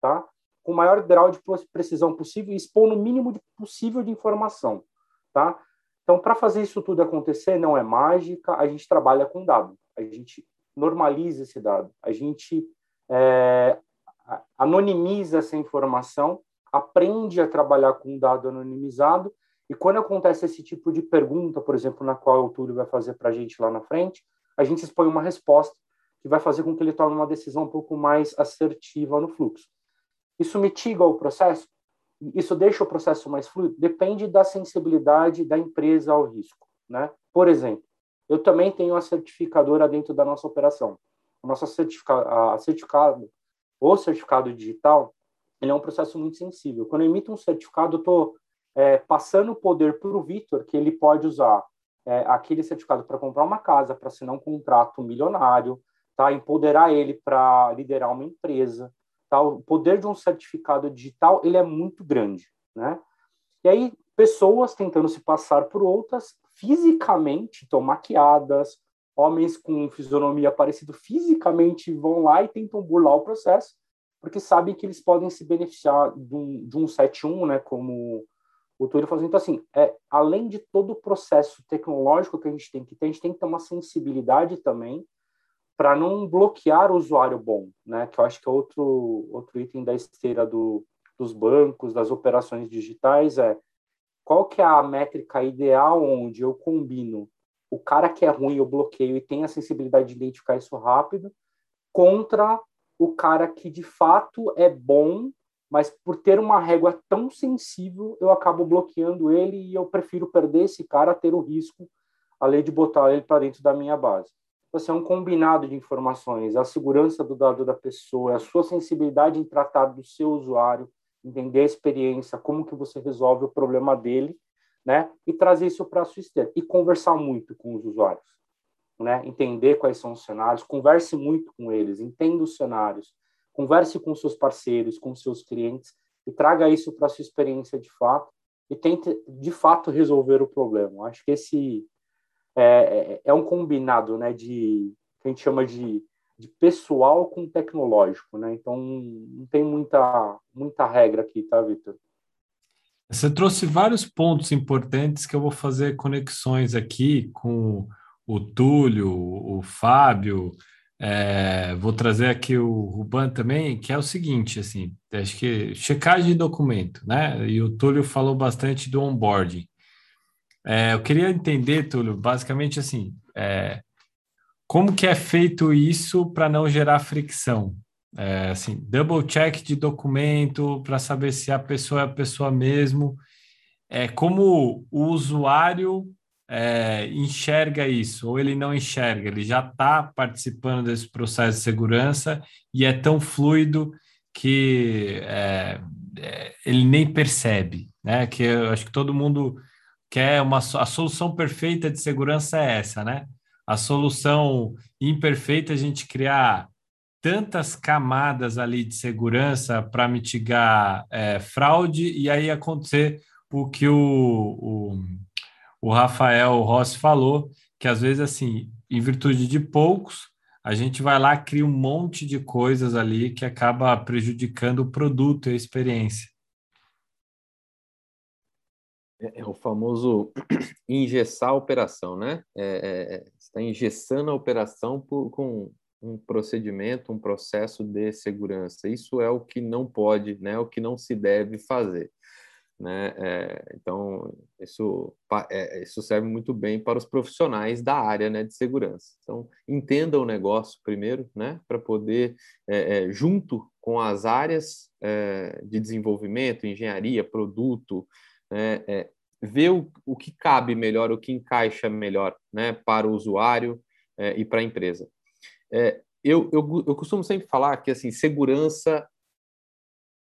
tá? com o maior grau de precisão possível e expor no mínimo de possível de informação, tá? Então, para fazer isso tudo acontecer, não é mágica, a gente trabalha com dado, a gente normaliza esse dado, a gente é, anonimiza essa informação, aprende a trabalhar com dado anonimizado, e quando acontece esse tipo de pergunta, por exemplo, na qual o Túlio vai fazer para a gente lá na frente, a gente expõe uma resposta que vai fazer com que ele tome uma decisão um pouco mais assertiva no fluxo. Isso mitiga o processo? isso deixa o processo mais fluido? Depende da sensibilidade da empresa ao risco. Né? Por exemplo, eu também tenho a certificadora dentro da nossa operação. O nosso a certificado o certificado digital, ele é um processo muito sensível. Quando eu emito um certificado, eu estou é, passando o poder para o Vitor, que ele pode usar é, aquele certificado para comprar uma casa, para assinar um contrato milionário, tá? empoderar ele para liderar uma empresa, Tá? O poder de um certificado digital ele é muito grande, né? E aí pessoas tentando se passar por outras fisicamente, estão maquiadas, homens com fisionomia parecida fisicamente vão lá e tentam burlar o processo, porque sabem que eles podem se beneficiar de um, de um 71, né, como o Túlio falou. Então, assim, é, além de todo o processo tecnológico que a gente tem que ter, a gente tem que ter uma sensibilidade também para não bloquear o usuário bom, né? Que eu acho que é outro outro item da esteira do, dos bancos, das operações digitais é qual que é a métrica ideal onde eu combino o cara que é ruim, eu bloqueio e tem a sensibilidade de identificar isso rápido, contra o cara que de fato é bom, mas por ter uma régua tão sensível, eu acabo bloqueando ele e eu prefiro perder esse cara a ter o risco, além de botar ele para dentro da minha base. Então, assim, é um combinado de informações, a segurança do dado da pessoa, a sua sensibilidade em tratar do seu usuário, entender a experiência, como que você resolve o problema dele, né? E trazer isso para a sua esteira. E conversar muito com os usuários, né? Entender quais são os cenários, converse muito com eles, entenda os cenários, converse com seus parceiros, com seus clientes e traga isso para sua experiência de fato e tente, de fato, resolver o problema. Acho que esse é, é, é um combinado, né? De, que a gente chama de de pessoal com tecnológico, né? Então não tem muita muita regra aqui, tá, Vitor? Você trouxe vários pontos importantes que eu vou fazer conexões aqui com o Túlio, o Fábio, é, vou trazer aqui o Ruban também, que é o seguinte, assim, acho que checagem de documento, né? E o Túlio falou bastante do onboarding. É, eu queria entender, Túlio, basicamente assim, é, como que é feito isso para não gerar fricção? É, assim, double check de documento para saber se a pessoa é a pessoa mesmo. É, como o usuário é, enxerga isso, ou ele não enxerga, ele já está participando desse processo de segurança e é tão fluido que é, ele nem percebe, né? Que eu acho que todo mundo quer uma a solução perfeita de segurança é essa, né? a solução imperfeita é a gente criar tantas camadas ali de segurança para mitigar é, fraude e aí acontecer o que o, o, o Rafael Rossi falou, que às vezes, assim, em virtude de poucos, a gente vai lá, cria um monte de coisas ali que acaba prejudicando o produto e a experiência. É, é o famoso engessar a operação, né? É, é, está engessando a operação por, com um procedimento, um processo de segurança. Isso é o que não pode, né? O que não se deve fazer. Né? É, então, isso, é, isso serve muito bem para os profissionais da área né, de segurança. Então, entenda o negócio primeiro, né, para poder, é, junto com as áreas de desenvolvimento, engenharia, produto, né, ver o, o que cabe melhor, o que encaixa melhor né, para o usuário e para a empresa. Eu, eu, eu costumo sempre falar que assim segurança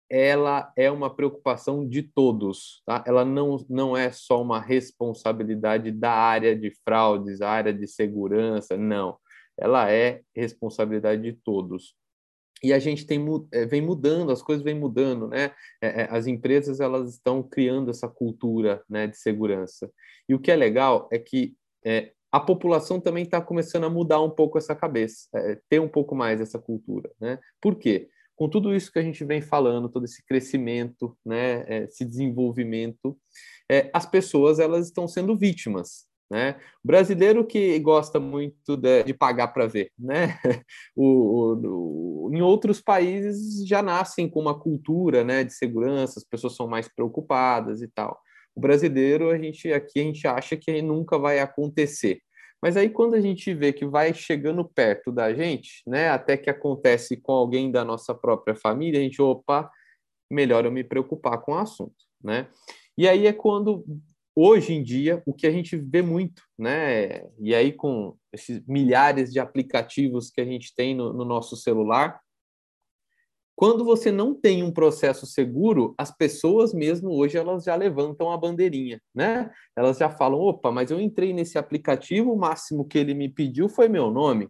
ela é uma preocupação de todos, tá? Ela não, não é só uma responsabilidade da área de fraudes, área de segurança, não. Ela é responsabilidade de todos e a gente tem, é, vem mudando, as coisas vêm mudando, né? É, é, as empresas elas estão criando essa cultura né, de segurança. E o que é legal é que é, a população também está começando a mudar um pouco essa cabeça, é, ter um pouco mais essa cultura, né? Por quê? Com tudo isso que a gente vem falando, todo esse crescimento, né, esse desenvolvimento, as pessoas elas estão sendo vítimas né? O brasileiro que gosta muito de, de pagar para ver, né? O, o, o, em outros países já nascem com uma cultura, né, de segurança, as pessoas são mais preocupadas e tal. O brasileiro, a gente aqui a gente acha que nunca vai acontecer. Mas aí quando a gente vê que vai chegando perto da gente, né, até que acontece com alguém da nossa própria família, a gente, opa, melhor eu me preocupar com o assunto, né? E aí é quando hoje em dia, o que a gente vê muito, né? E aí, com esses milhares de aplicativos que a gente tem no, no nosso celular, quando você não tem um processo seguro, as pessoas mesmo hoje elas já levantam a bandeirinha, né? Elas já falam: opa, mas eu entrei nesse aplicativo, o máximo que ele me pediu foi meu nome.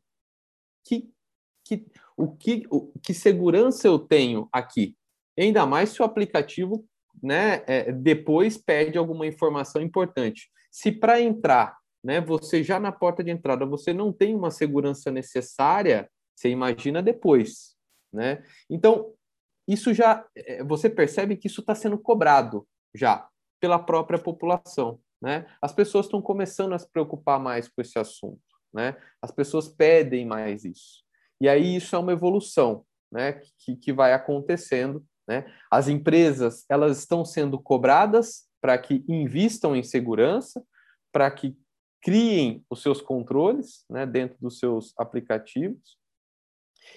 Que, que, o que, o, que segurança eu tenho aqui? Ainda mais se o aplicativo né, é, depois pede alguma informação importante. Se para entrar, né, você já na porta de entrada, você não tem uma segurança necessária, você imagina depois, né? Então, isso já, é, você percebe que isso está sendo cobrado já pela própria população, né? As pessoas estão começando a se preocupar mais com esse assunto, né? As pessoas pedem mais isso. E aí isso é uma evolução, né, que, que vai acontecendo né? As empresas elas estão sendo cobradas para que invistam em segurança, para que criem os seus controles né, dentro dos seus aplicativos.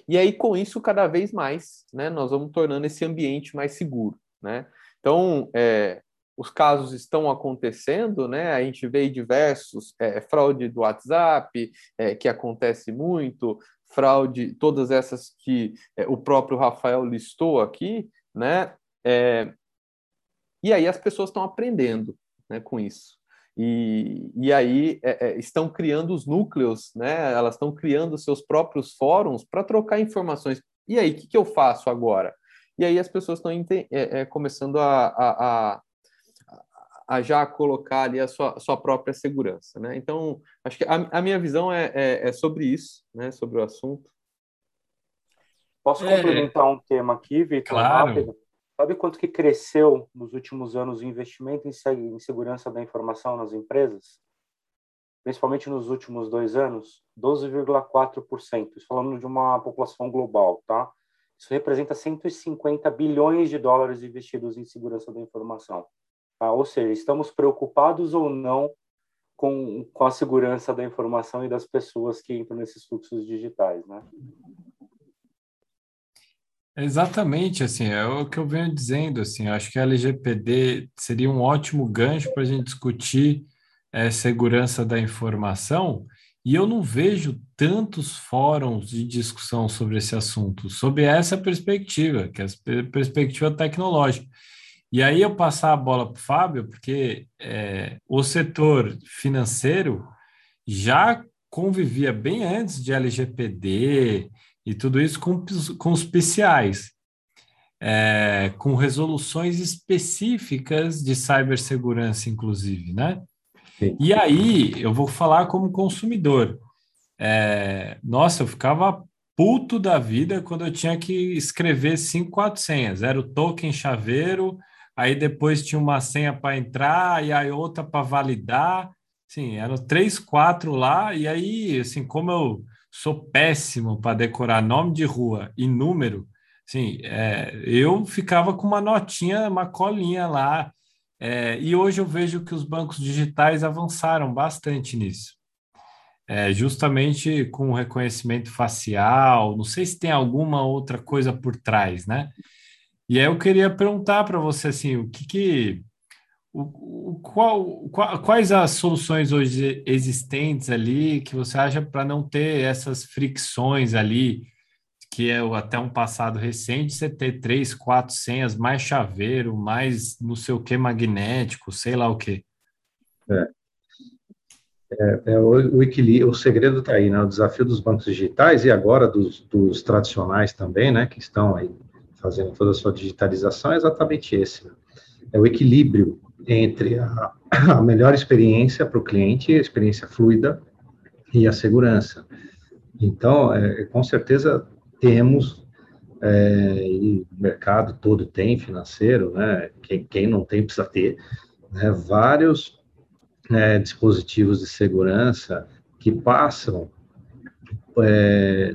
E aí, com isso, cada vez mais, né, nós vamos tornando esse ambiente mais seguro. Né? Então, é, os casos estão acontecendo, né? A gente vê diversos é, fraude do WhatsApp, é, que acontece muito, fraude, todas essas que é, o próprio Rafael listou aqui, né? É, e aí as pessoas estão aprendendo né, com isso. E, e aí é, é, estão criando os núcleos, né? Elas estão criando seus próprios fóruns para trocar informações. E aí, o que, que, eu faço agora? E aí as pessoas estão é, é, começando a, a, a, a, já colocar ali a sua, sua própria segurança, né? Então, acho que a, a minha visão é, é, é, sobre isso, né? Sobre o assunto. Posso é. complementar um tema aqui, Vitor? Claro. Rápido? Sabe quanto que cresceu nos últimos anos o investimento em segurança da informação nas empresas? Principalmente nos últimos dois anos, 12,4%. Isso falando de uma população global, tá? Isso representa 150 bilhões de dólares investidos em segurança da informação. Tá? Ou seja, estamos preocupados ou não com, com a segurança da informação e das pessoas que entram nesses fluxos digitais, né? Exatamente, assim, é o que eu venho dizendo, assim, acho que a LGPD seria um ótimo gancho para a gente discutir é, segurança da informação, e eu não vejo tantos fóruns de discussão sobre esse assunto, sob essa perspectiva, que é a perspectiva tecnológica. E aí eu passar a bola para o Fábio, porque é, o setor financeiro já convivia bem antes de LGPD, e tudo isso com, com os PCIs, é, com resoluções específicas de cibersegurança, inclusive, né? Sim. E aí, eu vou falar como consumidor. É, nossa, eu ficava puto da vida quando eu tinha que escrever cinco, quatro senhas. Era o token chaveiro, aí depois tinha uma senha para entrar e aí outra para validar. Sim, eram três, quatro lá, e aí, assim, como eu sou péssimo para decorar nome de rua e número. Sim, é, eu ficava com uma notinha, uma colinha lá. É, e hoje eu vejo que os bancos digitais avançaram bastante nisso. É, justamente com o reconhecimento facial, não sei se tem alguma outra coisa por trás, né? E aí eu queria perguntar para você assim, o que, que o, qual, qual, quais as soluções hoje existentes ali que você acha para não ter essas fricções ali, que é até um passado recente, você ter três, quatro senhas, mais chaveiro, mais não sei o que magnético, sei lá o que. É. É, é o, o, equilíbrio, o segredo está aí, né? O desafio dos bancos digitais e agora dos, dos tradicionais também, né? Que estão aí fazendo toda a sua digitalização é exatamente esse. Né? É o equilíbrio entre a, a melhor experiência para o cliente, a experiência fluida e a segurança. Então, é, com certeza temos, é, e o mercado todo tem financeiro, né? Quem, quem não tem precisa ter, né? vários é, dispositivos de segurança que passam é,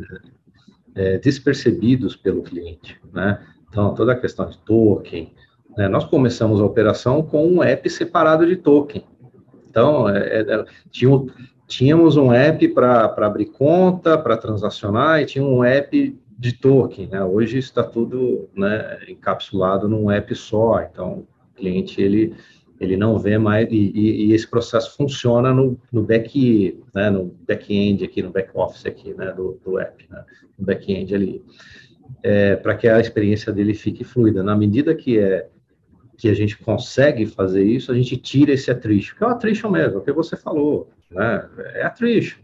é, despercebidos pelo cliente, né? Então, toda a questão de token, né? Nós começamos a operação com um app separado de token. Então, é, é, tinha, tínhamos um app para abrir conta, para transacionar, e tinha um app de token. Né? Hoje está tudo né, encapsulado num app só. Então, o cliente ele, ele não vê mais, e, e, e esse processo funciona no, no back, né, no back-end aqui, no back-office aqui, né, do, do app, né, no back-end ali, é, para que a experiência dele fique fluida. Na medida que é que a gente consegue fazer isso, a gente tira esse atrito, que é o atrito mesmo, é o que você falou, né? É atrito.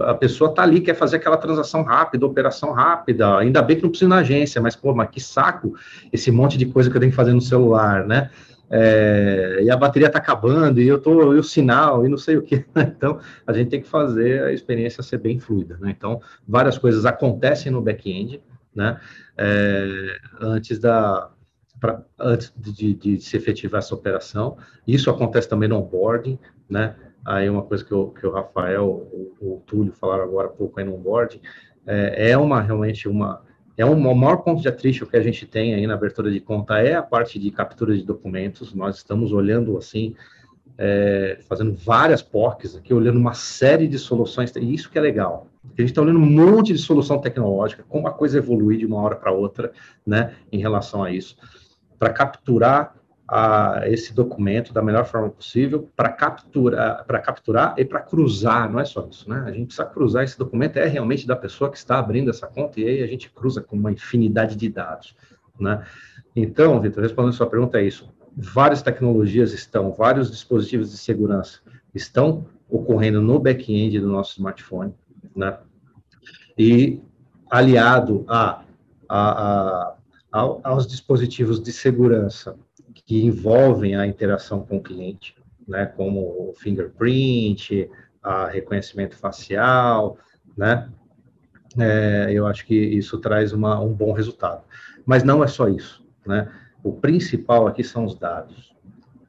A pessoa está ali, quer fazer aquela transação rápida, operação rápida, ainda bem que não precisa ir na agência, mas, pô, mas que saco esse monte de coisa que eu tenho que fazer no celular, né? É, e a bateria está acabando, e eu tô, e o sinal, e não sei o que. Né? Então, a gente tem que fazer a experiência ser bem fluida, né? Então, várias coisas acontecem no back-end, né? É, antes da, pra, antes de, de, se efetivar essa operação. Isso acontece também no onboarding, né? Aí uma coisa que, o, que o Rafael, o, o Túlio falaram agora há pouco aí no onboarding, é, é uma realmente uma é um, o maior ponto de atrito que a gente tem aí na abertura de conta é a parte de captura de documentos. Nós estamos olhando assim, é, fazendo várias POCs aqui, olhando uma série de soluções, e isso que é legal. A gente está olhando um monte de solução tecnológica, como a coisa evolui de uma hora para outra, né, em relação a isso para capturar a esse documento da melhor forma possível para capturar, para capturar e para cruzar, não é só isso, né? A gente precisa cruzar esse documento é realmente da pessoa que está abrindo essa conta e aí a gente cruza com uma infinidade de dados, né? Então, Vitor, respondendo a sua pergunta é isso. Várias tecnologias estão, vários dispositivos de segurança estão ocorrendo no back-end do nosso smartphone, né? E aliado a, a, a, aos dispositivos de segurança que envolvem a interação com o cliente, né, como o fingerprint, a reconhecimento facial, né, é, eu acho que isso traz uma, um bom resultado. Mas não é só isso, né, o principal aqui são os dados,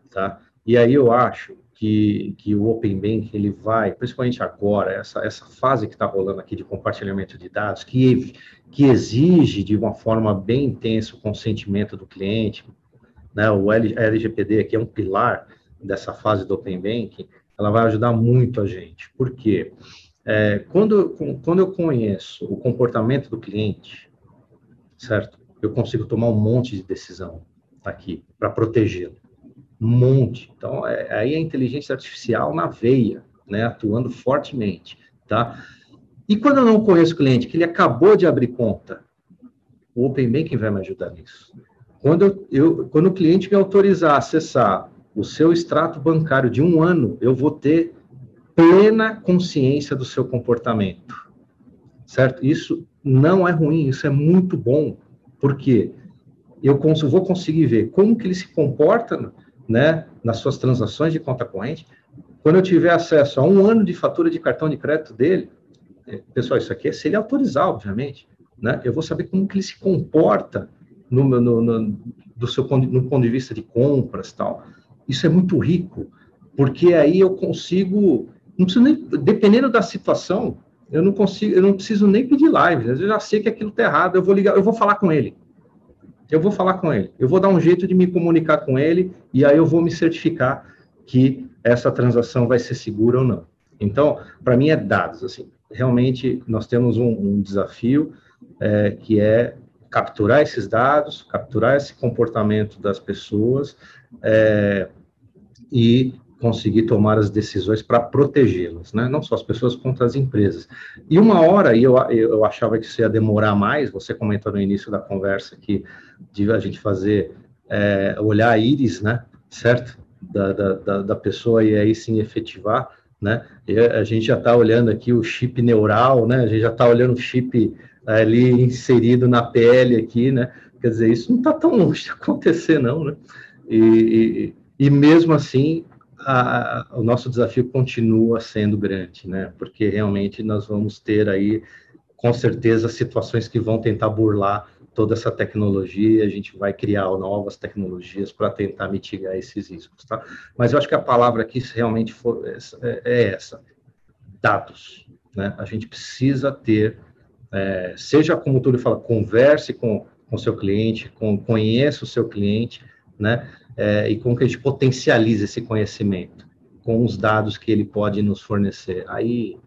tá, e aí eu acho que, que o Open Bank, ele vai, principalmente agora, essa, essa fase que está rolando aqui de compartilhamento de dados, que, que exige de uma forma bem intensa o consentimento do cliente, né, o LGPD aqui é um pilar dessa fase do Open Banking, ela vai ajudar muito a gente. Por quê? É, quando, quando eu conheço o comportamento do cliente, certo? Eu consigo tomar um monte de decisão aqui para protegê-lo. Um monte. Então, é, aí a inteligência artificial na veia, né, atuando fortemente, tá? E quando eu não conheço o cliente, que ele acabou de abrir conta, o Open Banking vai me ajudar nisso. Quando, eu, eu, quando o cliente me autorizar a acessar o seu extrato bancário de um ano, eu vou ter plena consciência do seu comportamento. Certo? Isso não é ruim, isso é muito bom. porque Eu vou conseguir ver como que ele se comporta né, nas suas transações de conta corrente. Quando eu tiver acesso a um ano de fatura de cartão de crédito dele, é, pessoal, isso aqui é se ele autorizar, obviamente, né, eu vou saber como que ele se comporta no, no, no, do seu, no ponto de vista de compras tal. Isso é muito rico, porque aí eu consigo, não preciso nem, dependendo da situação, eu não consigo, eu não preciso nem pedir live, eu já sei que aquilo está errado, eu vou ligar, eu vou falar com ele. Eu vou falar com ele, eu vou dar um jeito de me comunicar com ele e aí eu vou me certificar que essa transação vai ser segura ou não. Então, para mim é dados, assim, realmente nós temos um, um desafio é, que é capturar esses dados, capturar esse comportamento das pessoas é, e conseguir tomar as decisões para protegê-las, né? não só as pessoas, quanto as empresas. E uma hora, e eu, eu achava que isso ia demorar mais, você comentou no início da conversa que de a gente fazer, é, olhar a íris, né, certo? Da, da, da pessoa e aí sim efetivar, né? E a gente já está olhando aqui o chip neural, né? A gente já está olhando o chip ali inserido na pele aqui, né? Quer dizer, isso não está tão longe de acontecer, não, né? E, e, e mesmo assim, a, o nosso desafio continua sendo grande, né? Porque realmente nós vamos ter aí, com certeza, situações que vão tentar burlar toda essa tecnologia, a gente vai criar novas tecnologias para tentar mitigar esses riscos, tá? Mas eu acho que a palavra aqui realmente for, é, é essa, dados, né? A gente precisa ter é, seja como o Túlio fala, converse com o seu cliente, com, conheça o seu cliente, né? É, e como que a gente potencializa esse conhecimento com os dados que ele pode nos fornecer. Aí,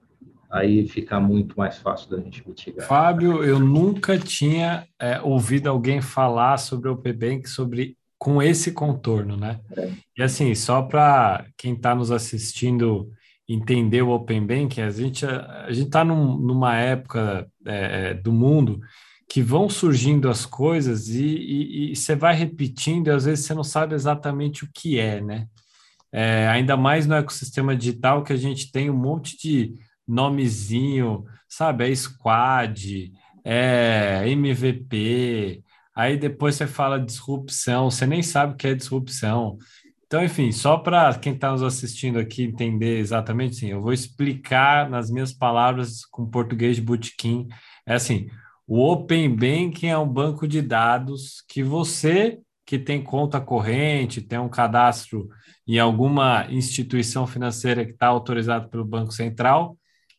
aí fica muito mais fácil da gente mitigar. Fábio, eu nunca tinha é, ouvido alguém falar sobre o PBank sobre com esse contorno, né? É. E assim, só para quem está nos assistindo entender o Open Banking, a gente a, gente está num, numa época é, é, do mundo que vão surgindo as coisas e, você vai repetindo e às vezes você não sabe exatamente o que é, né? É, ainda mais no ecossistema digital que a gente tem um monte de nomezinho, sabe? É Squad, é MVP, aí depois você fala disrupção, você nem sabe o que é disrupção. Então, enfim, só para quem está nos assistindo aqui entender exatamente, sim, eu vou explicar nas minhas palavras com português de botequim. É assim, o Open Banking é um banco de dados que você que tem conta corrente, tem um cadastro em alguma instituição financeira que está autorizado pelo Banco Central,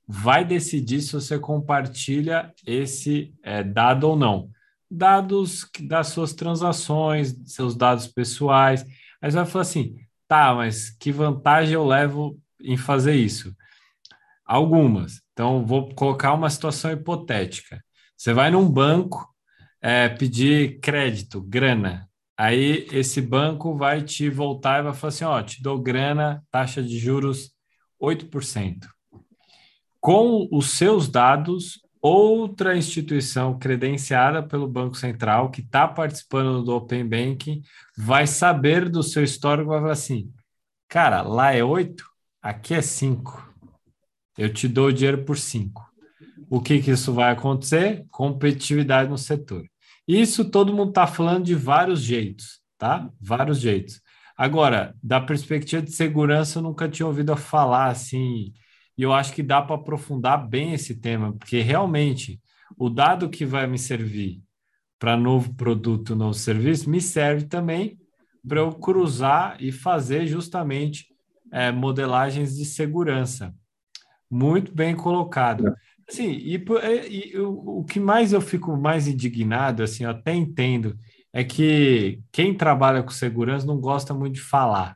vai decidir se você compartilha esse é, dado ou não. Dados das suas transações, seus dados pessoais. Aí você vai falar assim: tá, mas que vantagem eu levo em fazer isso? Algumas. Então, vou colocar uma situação hipotética. Você vai num banco é, pedir crédito, grana, Aí esse banco vai te voltar e vai falar assim: ó, te dou grana, taxa de juros 8%. Com os seus dados, outra instituição credenciada pelo Banco Central que está participando do Open Banking vai saber do seu histórico e vai falar assim: cara, lá é 8, aqui é 5. Eu te dou o dinheiro por 5. O que, que isso vai acontecer? Competitividade no setor. Isso todo mundo está falando de vários jeitos, tá? Vários jeitos. Agora, da perspectiva de segurança, eu nunca tinha ouvido falar assim, e eu acho que dá para aprofundar bem esse tema, porque realmente o dado que vai me servir para novo produto, novo serviço, me serve também para eu cruzar e fazer justamente é, modelagens de segurança. Muito bem colocado. Sim, e, e, e o, o, que mais eu fico mais indignado, assim, eu até entendo, é que quem trabalha com segurança não gosta muito de falar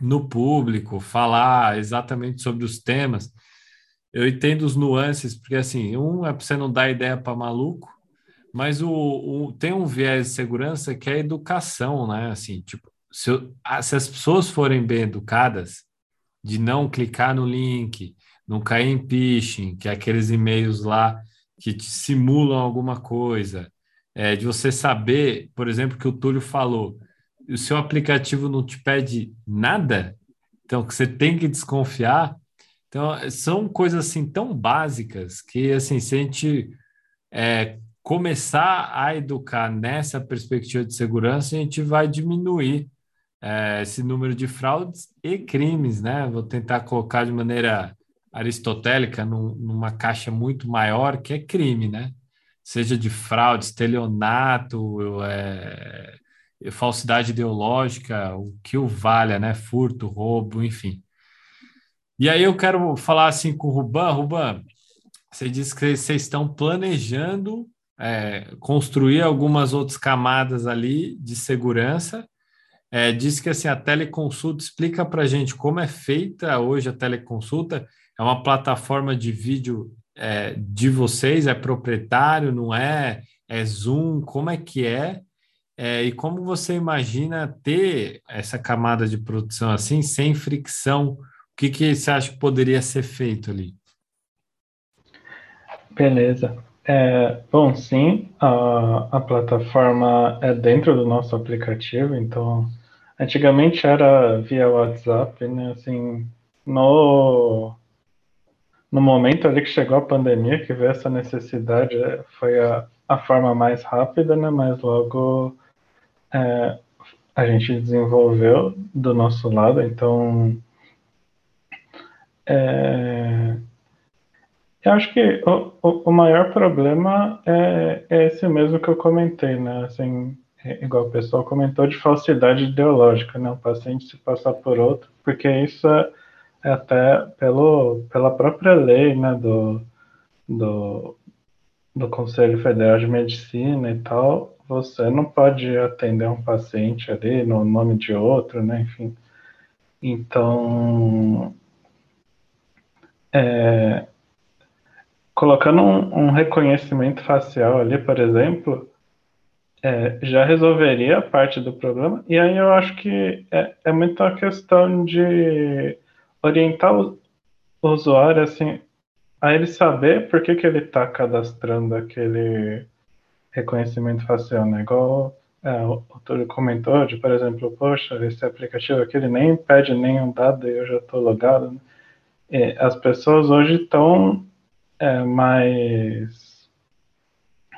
no público, falar exatamente sobre os temas. Eu entendo os nuances, porque assim, um é para você não dar ideia para maluco, mas o, o, tem um viés de segurança que é a educação, né? Assim, tipo, se, se as pessoas forem bem educadas, de não clicar no link, não cair em phishing, que é aqueles e-mails lá que te simulam alguma coisa, é, de você saber, por exemplo, que o Túlio falou, o seu aplicativo não te pede nada, então que você tem que desconfiar. Então, são coisas assim tão básicas que, assim, se a gente é, começar a educar nessa perspectiva de segurança, a gente vai diminuir é, esse número de fraudes e crimes, né? Vou tentar colocar de maneira aristotélica num, numa caixa muito maior que é crime, né? Seja de fraude, estelionato, é, falsidade ideológica, o que o valha, né? Furto, roubo, enfim. E aí eu quero falar assim com o Ruban. Ruban, você disse que vocês estão planejando é, construir algumas outras camadas ali de segurança. É, diz que assim, a teleconsulta explica para a gente como é feita hoje a teleconsulta é uma plataforma de vídeo é, de vocês? É proprietário, não é? É Zoom? Como é que é? é? E como você imagina ter essa camada de produção assim, sem fricção? O que, que você acha que poderia ser feito ali? Beleza. É, bom, sim, a, a plataforma é dentro do nosso aplicativo, então antigamente era via WhatsApp, né? Assim, no no momento ali que chegou a pandemia, que veio essa necessidade, foi a, a forma mais rápida, né? Mas logo é, a gente desenvolveu do nosso lado, então é, eu acho que o, o, o maior problema é, é, esse mesmo que eu comentei, né? Assim, é, igual o pessoal comentou de falsidade ideológica, né? O paciente se passar por outro, porque isso é até pelo, pela própria lei né, do, do, do Conselho Federal de Medicina e tal, você não pode atender um paciente ali no nome de outro, né? Enfim. Então, é, colocando um, um, reconhecimento facial ali, por exemplo, é, já resolveria parte do problema. E aí eu acho que é, é muito a questão de orientar o, usuário assim a ele saber por que, que ele está cadastrando aquele reconhecimento facial, né? Igual é, o Túlio comentou, de, por exemplo, poxa, esse aplicativo aqui ele nem pede nenhum dado e eu já estou logado. Né? E as pessoas hoje estão é, mais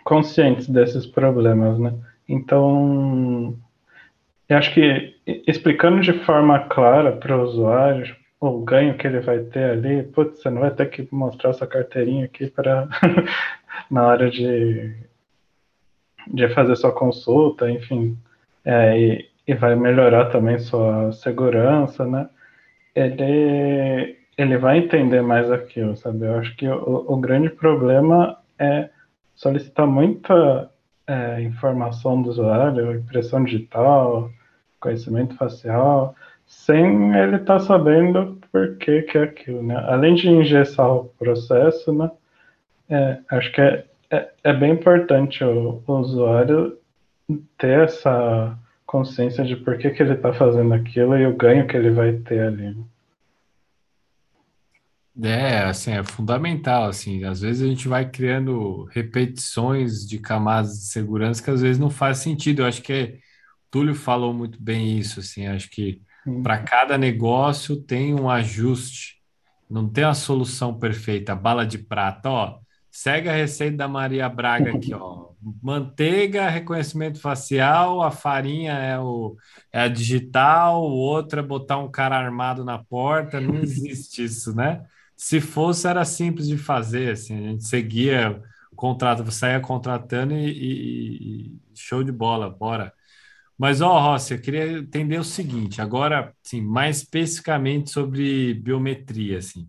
conscientes desses problemas, né? Então, eu acho que explicando de forma clara para o usuário, o ganho que ele vai ter ali, putz, você não vai ter que mostrar sua carteirinha aqui para na hora de, de fazer sua consulta, enfim, é, e, e vai melhorar também sua segurança, né? Ele, ele vai entender mais aquilo, sabe? Eu acho que o, o grande problema é solicitar muita é, informação do usuário, impressão digital, conhecimento facial, sem ele estar tá sabendo por que, que é aquilo, né? Além de engessar o processo, né? É, acho que é, é, é, bem importante o, o usuário ter essa consciência de por que, que ele está fazendo aquilo e o ganho que ele vai ter ali. É, assim, é fundamental, assim, às vezes a gente vai criando repetições de camadas de segurança que às vezes não faz sentido. Eu acho que é, Túlio falou muito bem isso, assim, acho que para cada negócio tem um ajuste, não tem a solução perfeita, bala de prata, ó, segue a receita da Maria Braga aqui, ó, manteiga, reconhecimento facial, a farinha é, o, é a digital, o outro é botar um cara armado na porta, não existe isso, né? Se fosse, era simples de fazer, assim, a gente seguia o contrato, saía contratando e, e show de bola, bora. Mas, ó, Rossi, eu queria entender o seguinte, agora, sim, mais especificamente sobre biometria, assim.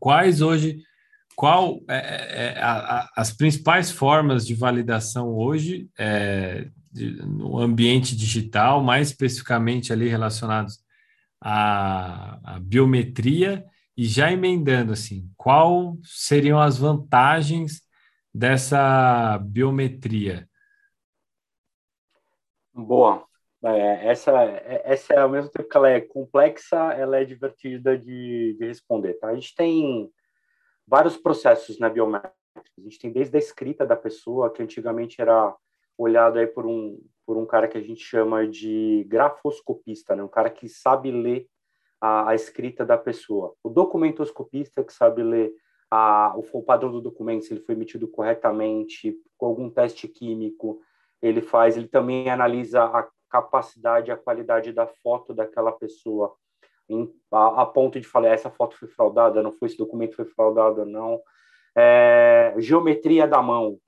Quais hoje, qual é, é, é a, a, as principais formas de validação hoje é, de, no ambiente digital, mais especificamente ali relacionados à, à biometria e já emendando assim, qual seriam as vantagens dessa biometria? Boa. É, essa, essa é ao mesmo tempo que ela é complexa, ela é divertida de, de responder. Tá? A gente tem vários processos na biométrica. A gente tem desde a escrita da pessoa, que antigamente era olhado aí por um por um cara que a gente chama de grafoscopista, né? um cara que sabe ler a, a escrita da pessoa. O documentoscopista que sabe ler a, o, o padrão do documento, se ele foi emitido corretamente, com algum teste químico, ele faz, ele também analisa a capacidade, a qualidade da foto daquela pessoa, em, a, a, ponto de falar, essa foto foi fraudada, não foi, esse documento foi fraudado, não. É, geometria da mão,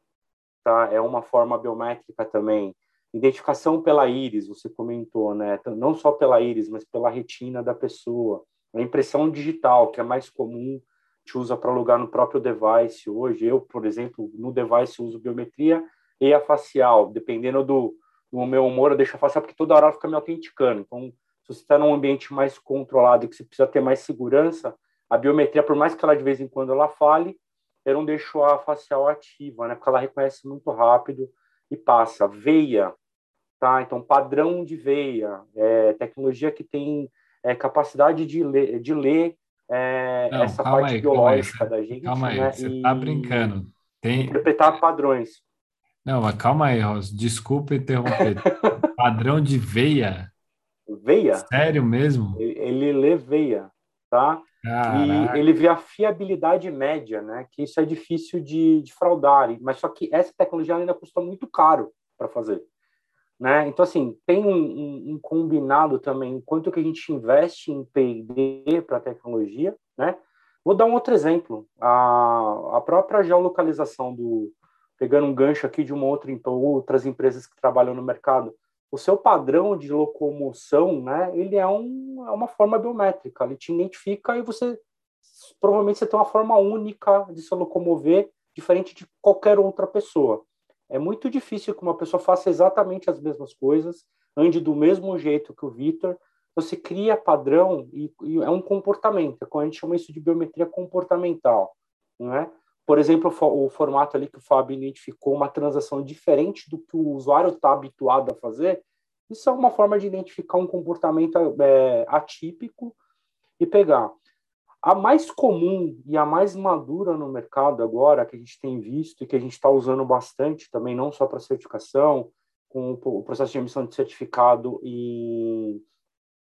tá? É uma forma biométrica também. Identificação pela íris, você comentou, né? Não só pela íris, mas pela retina da pessoa. A impressão digital, que é mais comum, te usa para alugar no próprio device hoje. Eu, por exemplo, no device uso biometria e a facial. Dependendo do, do meu humor, eu deixo a facial porque toda hora ela fica me autenticando. Então, se você está num ambiente mais controlado que você precisa ter mais segurança, a biometria, por mais que ela de vez em quando ela fale, eu não deixo a facial ativa, né? Porque ela reconhece muito rápido e passa. Veia, tá? Então, padrão de veia, é, tecnologia que tem é, capacidade de ler, de ler é, Não, essa parte aí, biológica da gente. Calma aí, né? você e... tá brincando. Tem... Interpretar padrões. Não, mas calma aí, Ross. Desculpa interromper. Padrão de veia? Veia? Sério mesmo? Ele lê veia, tá? Caraca. E ele vê a fiabilidade média, né? Que isso é difícil de, de fraudar. Mas só que essa tecnologia ainda custa muito caro para fazer. Né? Então, assim, tem um, um, um combinado também, quanto que a gente investe em P&D para tecnologia, né? Vou dar um outro exemplo. A, a própria geolocalização do... Pegando um gancho aqui de uma outra, então, outras empresas que trabalham no mercado, o seu padrão de locomoção, né, ele é, um, é uma forma biométrica, ele te identifica e você, provavelmente você tem uma forma única de se locomover, diferente de qualquer outra pessoa. É muito difícil que uma pessoa faça exatamente as mesmas coisas, ande do mesmo jeito que o Victor. Você cria padrão e, e é um comportamento. É a gente chama isso de biometria comportamental, não é? Por exemplo, o, formato ali que o Fábio identificou uma transação diferente do que o usuário está habituado a fazer. Isso é uma forma de identificar um comportamento é, atípico e pegar. A mais comum e a mais madura no mercado agora, que a gente tem visto e que a gente está usando bastante também, não só para certificação, com o processo de emissão de certificado e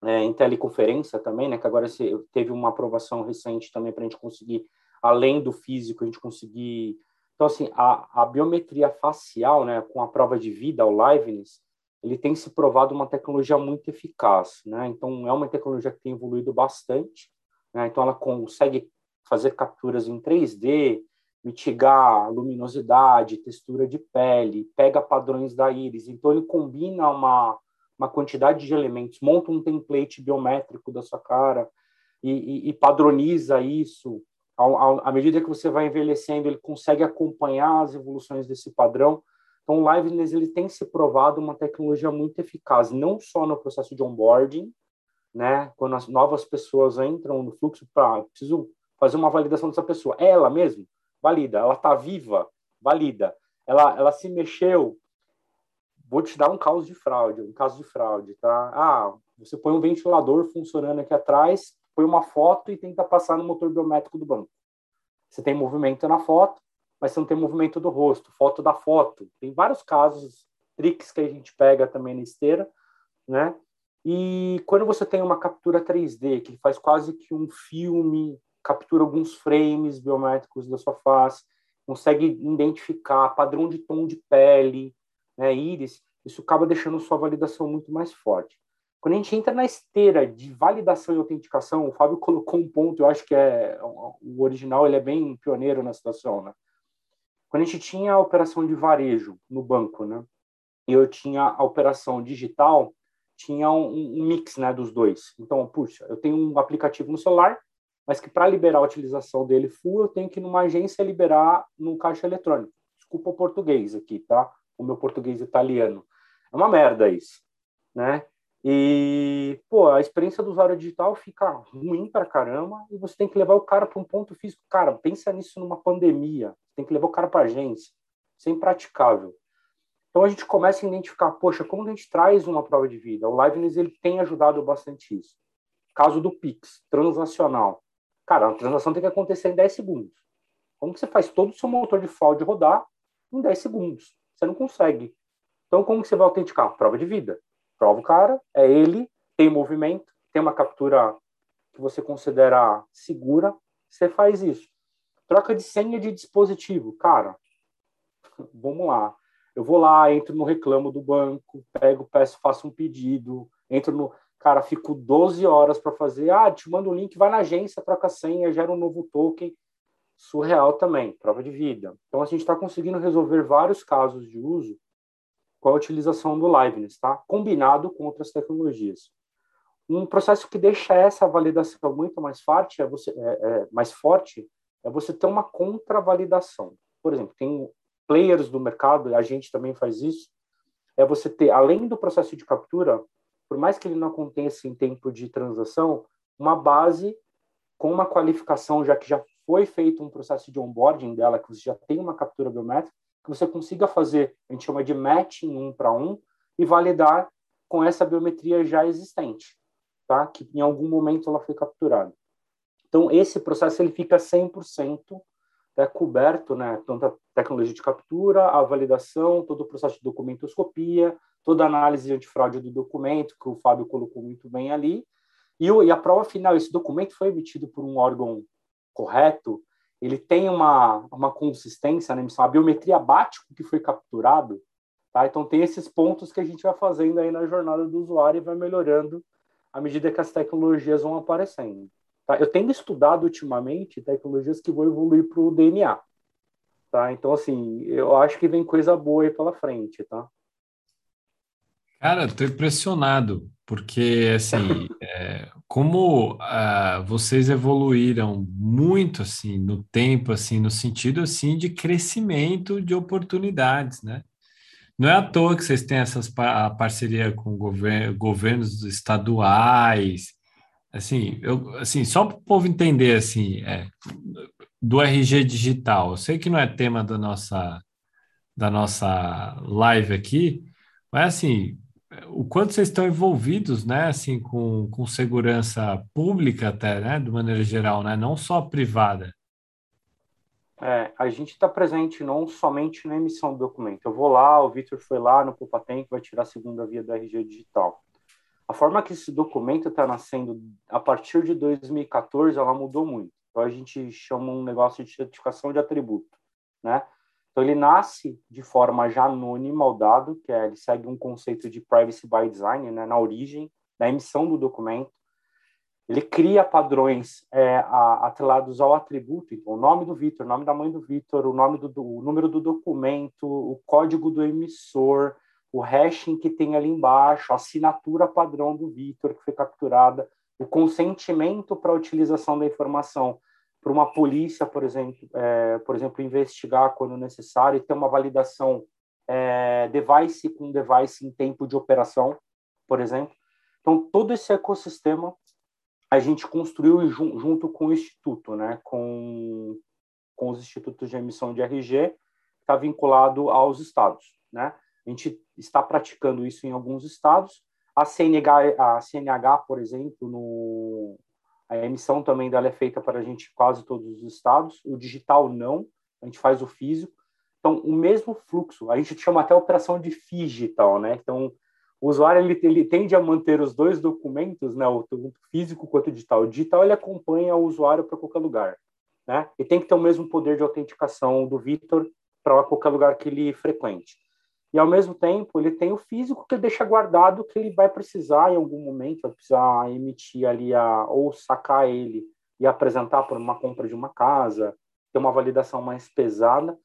é, em teleconferência também, né, que agora teve uma aprovação recente também para a gente conseguir, além do físico, a gente conseguir... Então, assim, a, a biometria facial, né, com a prova de vida, o liveness, ele tem se provado uma tecnologia muito eficaz, né? Então, é uma tecnologia que tem evoluído bastante, né? Então, ela consegue fazer capturas em 3D, mitigar luminosidade, textura de pele, pega padrões da íris. Então, ele combina uma, uma quantidade de elementos, monta um template biométrico da sua cara e, e, e padroniza isso. À medida que você vai envelhecendo, ele consegue acompanhar as evoluções desse padrão. Então, o Liveness ele tem se provado uma tecnologia muito eficaz, não só no processo de onboarding, né? Quando as novas pessoas entram no fluxo, para preciso fazer uma validação dessa pessoa. É ela mesmo? Valida. Ela está viva? Valida. Ela, ela se mexeu? vou te dar um caso de fraude, um caso de fraude, tá? Ah, você põe um ventilador funcionando aqui atrás, põe uma foto e tenta passar no motor biométrico do banco. Você tem movimento na foto, mas você não tem movimento do rosto, foto da foto. Tem vários casos, tricks que a gente pega também na esteira, né? E quando você tem uma captura 3D, que faz quase que um filme, captura alguns frames biométricos da sua face, consegue identificar padrão de tom de pele, né, íris, isso acaba deixando sua validação muito mais forte. Quando a gente entra na esteira de validação e autenticação, o Fábio colocou um ponto, eu acho que é o original, ele é bem pioneiro na situação, né? Quando a gente tinha a operação de varejo no banco, né? E eu tinha a operação digital, tinha um, um mix, né, dos dois. Então, puxa, eu tenho um aplicativo no celular, mas que para liberar a utilização dele full, eu tenho que ir numa agência liberar no caixa eletrônico. Desculpa o português aqui, tá? O meu português italiano. É uma merda isso, né? E, pô, a experiência do usuário digital fica ruim para caramba e você tem que levar o cara para um ponto físico. Cara, pensa nisso numa pandemia. Tem que levar o cara para agência. Isso é impraticável. Então a gente começa a identificar, poxa, como a gente traz uma prova de vida? O Liveness ele tem ajudado bastante isso. Caso do Pix, transacional. Cara, a transação tem que acontecer em 10 segundos. Como que você faz todo o seu motor de fraude rodar em 10 segundos? Você não consegue. Então, como que você vai autenticar? Prova de vida. Prova o cara, é ele, tem movimento, tem uma captura que você considera segura, você faz isso. Troca de senha de dispositivo. Cara, vamos lá. Eu vou lá, entro no reclamo do banco, pego, peço, faço um pedido, entro no. Cara, fico 12 horas para fazer. Ah, te mando o um link, vai na agência, troca a senha, gera um novo token. Surreal também, prova de vida. Então, a gente está conseguindo resolver vários casos de uso com a utilização do Liveness, tá? combinado com outras tecnologias. Um processo que deixa essa validação muito mais forte é você é, é, mais forte é você ter uma contravalidação. Por exemplo, tem players do mercado, a gente também faz isso, é você ter, além do processo de captura, por mais que ele não aconteça em tempo de transação, uma base com uma qualificação, já que já foi feito um processo de onboarding dela, que você já tem uma captura biométrica, que você consiga fazer, a gente chama de matching um para um, e validar com essa biometria já existente, tá? que em algum momento ela foi capturada. Então, esse processo ele fica 100% é coberto, né, tanto a tecnologia de captura, a validação, todo o processo de documentoscopia, toda a análise antifraude do documento, que o Fábio colocou muito bem ali, e a prova final, esse documento foi emitido por um órgão correto, ele tem uma, uma consistência na emissão, a biometria bate com o que foi capturado, tá? Então tem esses pontos que a gente vai fazendo aí na jornada do usuário e vai melhorando à medida que as tecnologias vão aparecendo. Tá? Eu tenho estudado ultimamente tecnologias que vão evoluir para o DNA, tá? Então assim, eu acho que vem coisa boa aí pela frente, tá? Cara, estou impressionado, porque assim, como uh, vocês evoluíram muito assim no tempo, assim, no sentido assim de crescimento de oportunidades, né? Não é à toa que vocês têm essas a parceria com govern governos estaduais, assim, eu, assim, só para o povo entender assim, é, do RG digital. Eu sei que não é tema da nossa da nossa live aqui, mas assim, o quanto vocês estão envolvidos, né, assim, com, com segurança pública até, né, de maneira geral, né, não só privada. É, a gente está presente não somente na emissão do documento. Eu vou lá, o Vitor foi lá no Pupatem, vai tirar a segunda via do RG digital. A forma que esse documento está nascendo a partir de 2014, ela mudou muito. Então a gente chama um negócio de certificação de atributo, né? Então, ele nasce de forma já anônima ao dado, que é, ele segue um conceito de privacy by design, né, na origem, na emissão do documento. Ele cria padrões é, atrelados ao atributo, então, o nome do Vitor, o nome da mãe do Vitor, o nome do, o número do documento, o código do emissor, o hashing que tem ali embaixo, a assinatura padrão do Vitor que foi capturada, o consentimento para a utilização da informação para uma polícia, por exemplo, é, por exemplo, investigar quando necessário e ter uma validação é, device com device em tempo de operação, por exemplo. Então, todo esse ecossistema a gente construiu junto com o Instituto, né, com, com os institutos de emissão de RG, está vinculado aos estados. Né? A gente está praticando isso em alguns estados. A CNH, a CNH por exemplo, no, a emissão também dela é feita para a gente quase todos os estados. O digital não, a gente faz o físico. Então, o mesmo fluxo, a gente chama até operação de digital, né? Então, o usuário ele, ele tende a manter os dois documentos, né, o físico quanto o digital. O digital ele acompanha o usuário para qualquer lugar, né? E tem que ter o mesmo poder de autenticação do Vitor para qualquer lugar que ele frequente. E ao mesmo tempo, ele tem o físico que ele deixa guardado que ele vai precisar em algum momento, vai precisar emitir ali a, ou sacar ele e apresentar por uma compra de uma casa, ter uma validação mais pesada,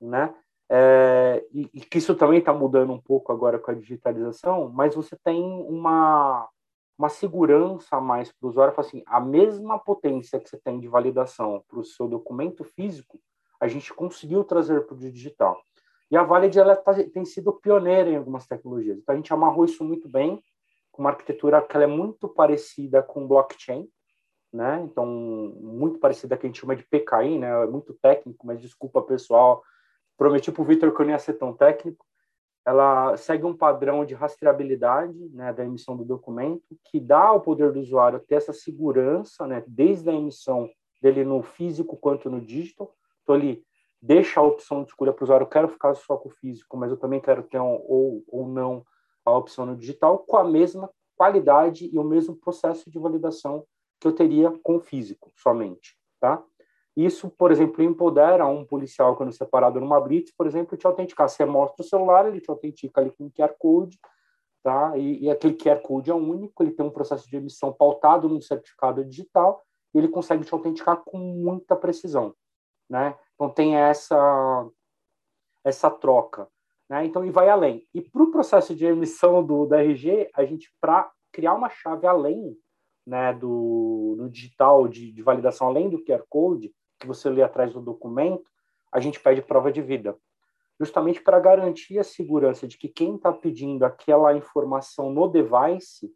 né? É, e, e, que isso também está mudando um pouco agora com a digitalização, mas você tem uma, uma segurança mais para o usuário, assim, a mesma potência que você tem de validação para o seu documento físico, a gente conseguiu trazer para o digital. E a Valid ela tá, tem sido pioneira em algumas tecnologias. Então a gente amarrou isso muito bem com uma arquitetura que é muito parecida com blockchain, né? Então muito parecida que a gente chama de PKI, né? É muito técnico, mas desculpa pessoal, prometi para o Vitor que eu não ia ser tão técnico. Ela segue um padrão de rastreabilidade, né, da emissão do documento, que dá ao poder do usuário ter essa segurança, né, desde a emissão dele no físico quanto no digital. Então ali deixa a opção de escolha para o usuário, eu quero ficar só com o físico, mas eu também quero ter um, ou, ou não a opção no digital com a mesma qualidade e o mesmo processo de validação que eu teria com o físico somente, tá? Isso, por exemplo, empodera um policial quando separado numa blitz, por exemplo, te autenticar. Você mostra o celular, ele te autentica ali com QR Code, tá? E, e aquele QR Code é único, ele tem um processo de emissão pautado num certificado digital e ele consegue te autenticar com muita precisão, né? Então tem essa essa troca, né? Então e vai além. E para o processo de emissão do da RG, a gente para criar uma chave além, né, do, do digital de, de validação além do QR code que você lê atrás do documento, a gente pede prova de vida, justamente para garantir a segurança de que quem está pedindo aquela informação no device,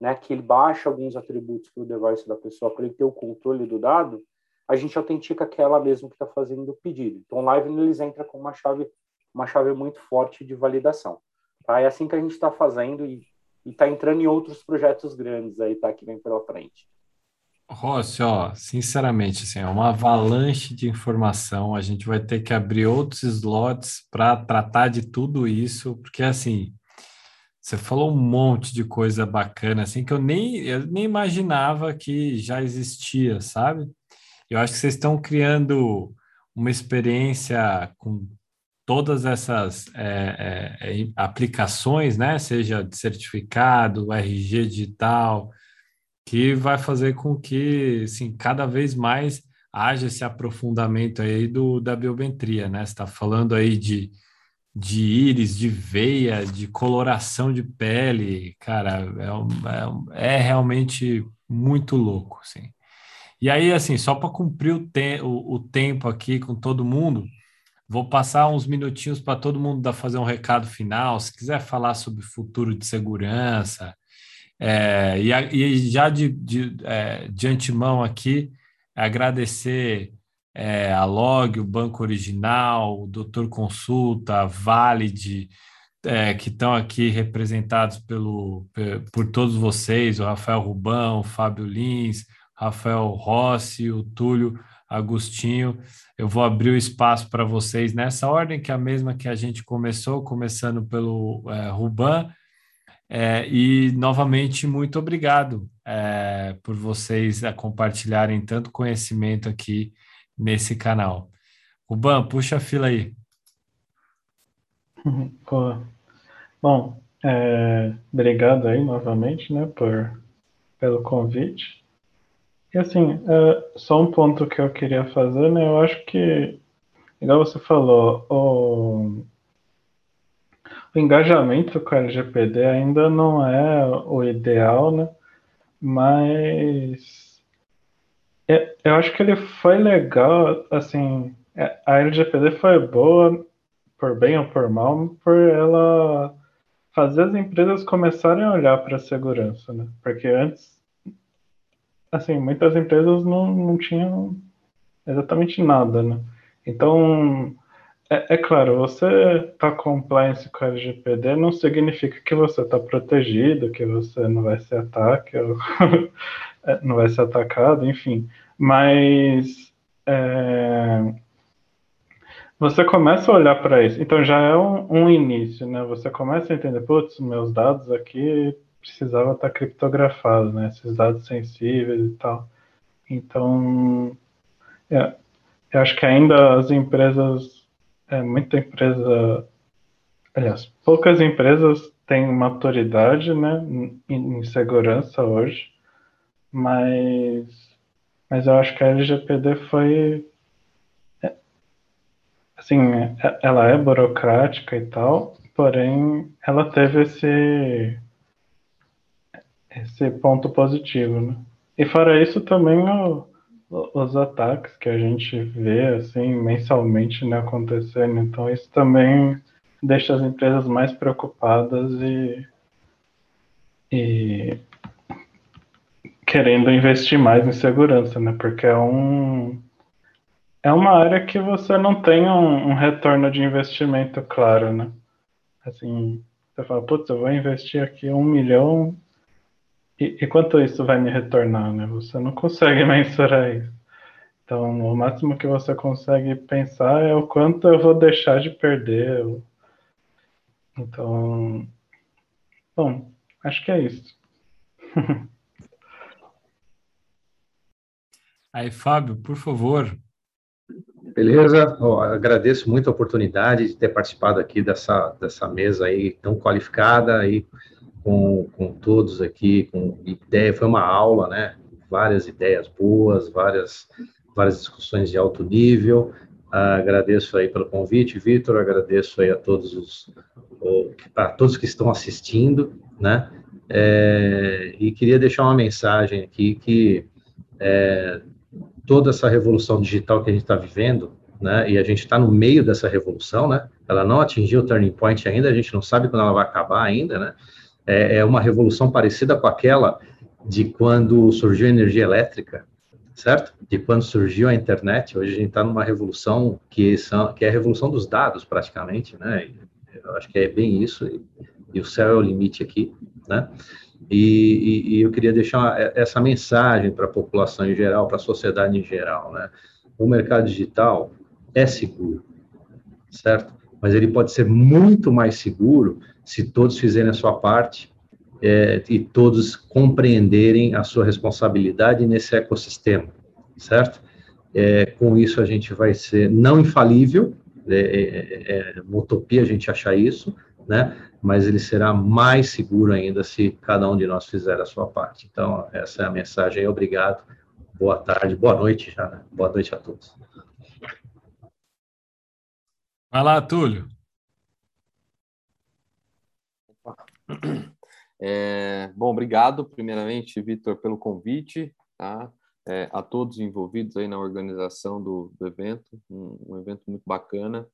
né, que ele baixa alguns atributos para o device da pessoa para ele ter o controle do dado, a gente autentica aquela mesmo que está fazendo o pedido. Então, o Live eles entra com uma chave, uma chave muito forte de validação. Tá? É assim que a gente está fazendo e está entrando em outros projetos grandes aí, tá? Que vem pela frente. Rossi, ó, sinceramente, assim, é uma avalanche de informação. A gente vai ter que abrir outros slots para tratar de tudo isso, porque assim, você falou um monte de coisa bacana, assim, que eu nem, eu nem imaginava que já existia, sabe? Eu acho que vocês estão criando uma experiência com todas essas é, é, é aplicações, né? Seja de certificado, RG digital, que vai fazer com que, assim, cada vez mais haja esse aprofundamento aí do, da biometria, né? Você está falando aí de, de íris, de veia, de coloração de pele, cara, é, é, é realmente muito louco, assim. E aí, assim, só para cumprir o, te o, o, tempo aqui com todo mundo, vou passar uns minutinhos para todo mundo dar, fazer um recado final. Se quiser falar sobre futuro de segurança, é, e, e, já de, de, é, de, antemão aqui, agradecer é, a Log, o Banco Original, o Doutor Consulta, a Valid, é, que estão aqui representados pelo, por todos vocês, o Rafael Rubão, o Fábio Lins, Rafael Rossi, o Túlio Agostinho. Eu vou abrir o espaço para vocês nessa ordem, que é a mesma que a gente começou, começando pelo é, Ruban. É, e, novamente, muito obrigado é, por vocês compartilharem tanto conhecimento aqui nesse canal. Ruban, puxa a fila aí. Bom, é, obrigado aí novamente, né, por, pelo convite. E assim, uh, só um ponto que eu queria fazer, né? Eu acho que, igual você falou, o, o engajamento com a LGPD ainda não é o ideal, né? Mas é, eu acho que ele foi legal, assim, é, a LGPD foi boa, por bem ou por mal, por ela fazer as empresas começarem a olhar para a segurança, né? Porque antes assim, muitas empresas não, não tinham exatamente nada, né? Então, é, é claro, você está compliance com a LGPD não significa que você está protegido, que você não vai ser ataque, ou é, não vai ser atacado, enfim. Mas é, você começa a olhar para isso. Então já é um, um, início, né? Você começa a entender, putz, meus dados aqui precisava estar tá criptografados, né? Esses dados sensíveis e tal. Então, é, eu acho que ainda as empresas, é, muita empresa, aliás, poucas empresas têm maturidade, né, em, em segurança hoje, mas, mas eu acho que a LGPD foi assim, ela é burocrática e tal, porém ela teve esse esse ponto positivo, né? E fora isso também o, os ataques que a gente vê assim mensalmente né, acontecendo, então isso também deixa as empresas mais preocupadas e, e querendo investir mais em segurança, né? Porque é um é uma área que você não tem um, um retorno de investimento claro, né? Assim, você fala, putz, eu vou investir aqui um milhão e, e, quanto isso vai me retornar, né? Você não consegue mensurar isso. Então, o máximo que você consegue pensar é o quanto eu vou deixar de perder. Então, bom, acho que é isso. Aí, Fábio, por favor, Beleza, oh, agradeço muito a oportunidade de ter participado aqui dessa, dessa mesa aí tão qualificada aí com, com todos aqui, com ideia, foi uma aula, né? Várias ideias boas, várias, várias discussões de alto nível. Ah, agradeço aí pelo convite, Vitor, agradeço aí a todos os, para todos que estão assistindo, né? É, e queria deixar uma mensagem aqui que é, toda essa revolução digital que a gente está vivendo, né, e a gente está no meio dessa revolução, né, ela não atingiu o turning point ainda, a gente não sabe quando ela vai acabar ainda, né, é, é uma revolução parecida com aquela de quando surgiu a energia elétrica, certo? De quando surgiu a internet, hoje a gente está numa revolução que, são, que é a revolução dos dados, praticamente, né, eu acho que é bem isso, e, e o céu é o limite aqui, né, e, e, e eu queria deixar essa mensagem para a população em geral, para a sociedade em geral, né? O mercado digital é seguro, certo? Mas ele pode ser muito mais seguro se todos fizerem a sua parte é, e todos compreenderem a sua responsabilidade nesse ecossistema, certo? É, com isso a gente vai ser não infalível, é, é, é uma utopia a gente achar isso, né? mas ele será mais seguro ainda se cada um de nós fizer a sua parte. Então, essa é a mensagem. Obrigado. Boa tarde, boa noite já. Né? Boa noite a todos. Vai lá, Túlio. É, bom, obrigado, primeiramente, Vitor, pelo convite, tá? É, a todos envolvidos aí na organização do, do evento, um, um evento muito bacana.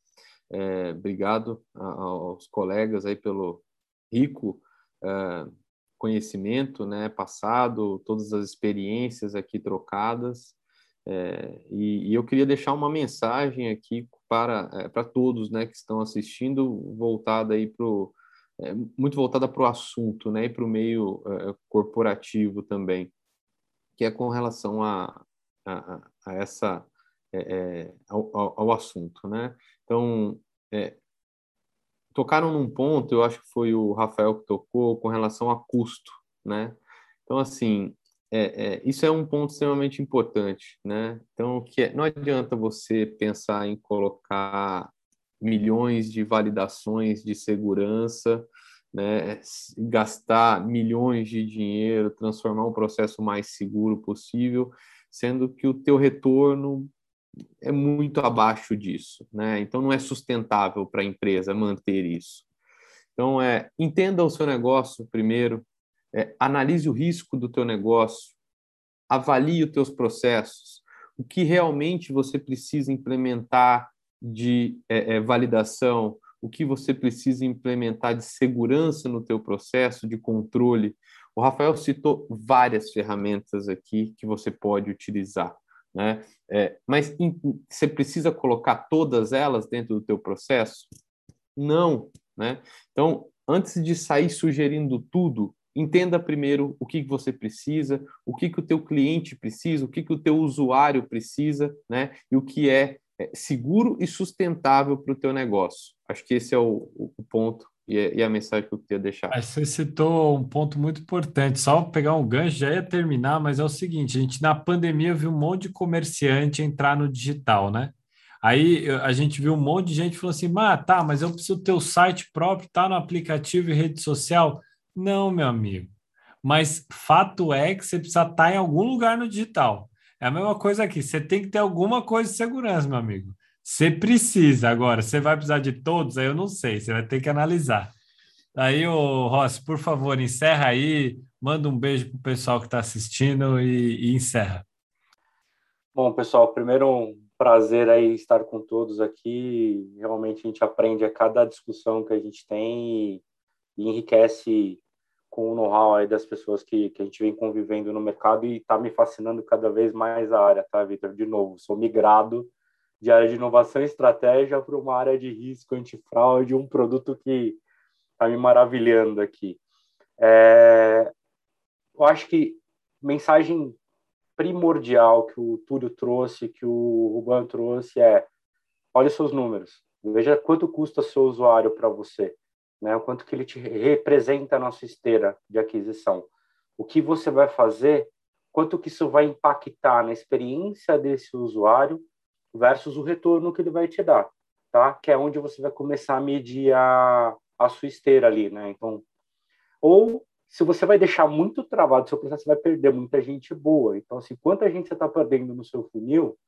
É, obrigado aos colegas aí pelo rico é, conhecimento, né, passado, todas as experiências aqui trocadas. É, e, e, eu queria deixar uma mensagem aqui para é, para todos, né, que estão assistindo, voltada aí para é, muito voltada para o assunto, né, e para o meio é, corporativo também, que é com relação a, a, a essa ao, ao, ao assunto, né? Então, é, tocaram num ponto, eu acho que foi o Rafael que tocou, com relação a custo, né? Então, assim, é, é, isso é um ponto extremamente importante, né? Então, que é, não adianta você pensar em colocar milhões de validações de segurança, né? gastar milhões de dinheiro, transformar um processo mais seguro possível, sendo que o teu retorno é muito abaixo disso, né? Então não é sustentável para a empresa manter isso. Então é entenda o seu negócio primeiro, é, analise o risco do teu negócio, avalie os teus processos, o que realmente você precisa implementar de é, é, validação, o que você precisa implementar de segurança no teu processo de controle. O Rafael citou várias ferramentas aqui que você pode utilizar né? É, mas in, você precisa colocar todas elas dentro do teu processo? Não, né? Então, antes de sair sugerindo tudo, entenda primeiro o que você precisa, o que, que o teu cliente precisa, o que, que o teu usuário precisa, né? E o que é, é seguro e sustentável para o teu negócio. Acho que esse é o, o ponto e, a mensagem que eu queria deixar. Você citou um ponto muito importante. Só pegar um gancho, já ia terminar, mas é o seguinte: a gente na pandemia viu um monte de comerciante entrar no digital, né? Aí a gente viu um monte de gente falando assim: ah, tá, mas eu preciso ter o site próprio, tá no aplicativo e rede social. Não, meu amigo. Mas fato é que você precisa estar em algum lugar no digital. É a mesma coisa aqui. Você tem que ter alguma coisa de segurança, meu amigo. Você precisa. Agora, você vai precisar de todos? Aí eu não sei. Você vai ter que analisar. Aí, ô Rossi, por favor, encerra aí. Manda um beijo para o pessoal que está assistindo e, e encerra. Bom, pessoal, primeiro um prazer aí estar com todos aqui. Realmente a gente aprende a cada discussão que a gente tem e enriquece com o know-how das pessoas que, que a gente vem convivendo no mercado e está me fascinando cada vez mais a área, tá, Vitor? De novo, sou migrado de área de inovação e estratégia para uma área de risco antifraude, um produto que está me maravilhando aqui. É, eu acho que mensagem primordial que o Túlio trouxe, que o Ruban trouxe é olhe seus números, veja quanto custa seu usuário para você né? O quanto que ele te representa na sua esteira de aquisição. O que você vai fazer, quanto que isso vai impactar na experiência desse usuário versus o retorno que ele vai te dar, tá? Que é onde você vai começar a medir a, a sua esteira ali, né? Então, ou se você vai deixar muito travado seu processo, você vai perder muita gente boa. Então, assim, quanta gente você está perdendo no seu funil,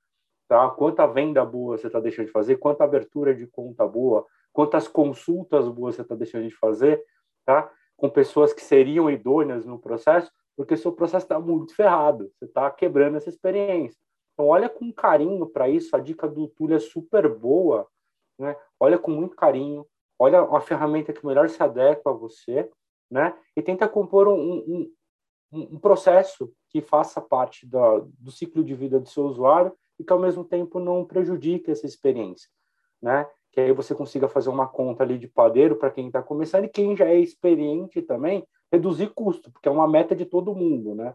tá? Quanta venda boa você está deixando de fazer, quanta abertura de conta boa, quantas consultas boas você está deixando de fazer, tá? Com pessoas que seriam idôneas no processo, porque seu processo está muito ferrado, você está quebrando essa experiência. Então, olha com carinho para isso, a dica do Túlio é super boa, né? Olha com muito carinho, olha a ferramenta que melhor se adequa a você, né? E tenta compor um, um, um processo que faça parte da, do ciclo de vida do seu usuário e que, ao mesmo tempo, não prejudique essa experiência, né? que aí você consiga fazer uma conta ali de padeiro para quem está começando e quem já é experiente também, reduzir custo, porque é uma meta de todo mundo, né?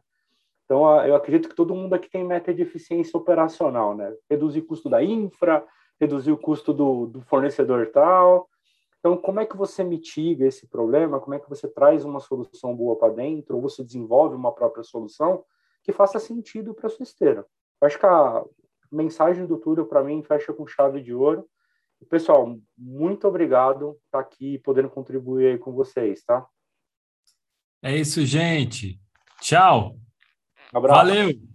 Então, eu acredito que todo mundo aqui tem meta de eficiência operacional, né? Reduzir custo da infra, reduzir o custo do, do fornecedor tal. Então, como é que você mitiga esse problema? Como é que você traz uma solução boa para dentro? Ou você desenvolve uma própria solução que faça sentido para a sua esteira? Eu acho que a mensagem do Túlio, para mim, fecha com chave de ouro Pessoal, muito obrigado por estar aqui podendo contribuir aí com vocês, tá? É isso, gente. Tchau. Um abraço. Valeu.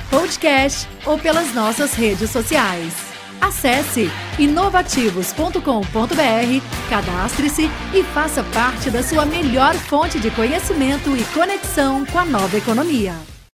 podcast ou pelas nossas redes sociais. Acesse inovativos.com.br, cadastre-se e faça parte da sua melhor fonte de conhecimento e conexão com a nova economia.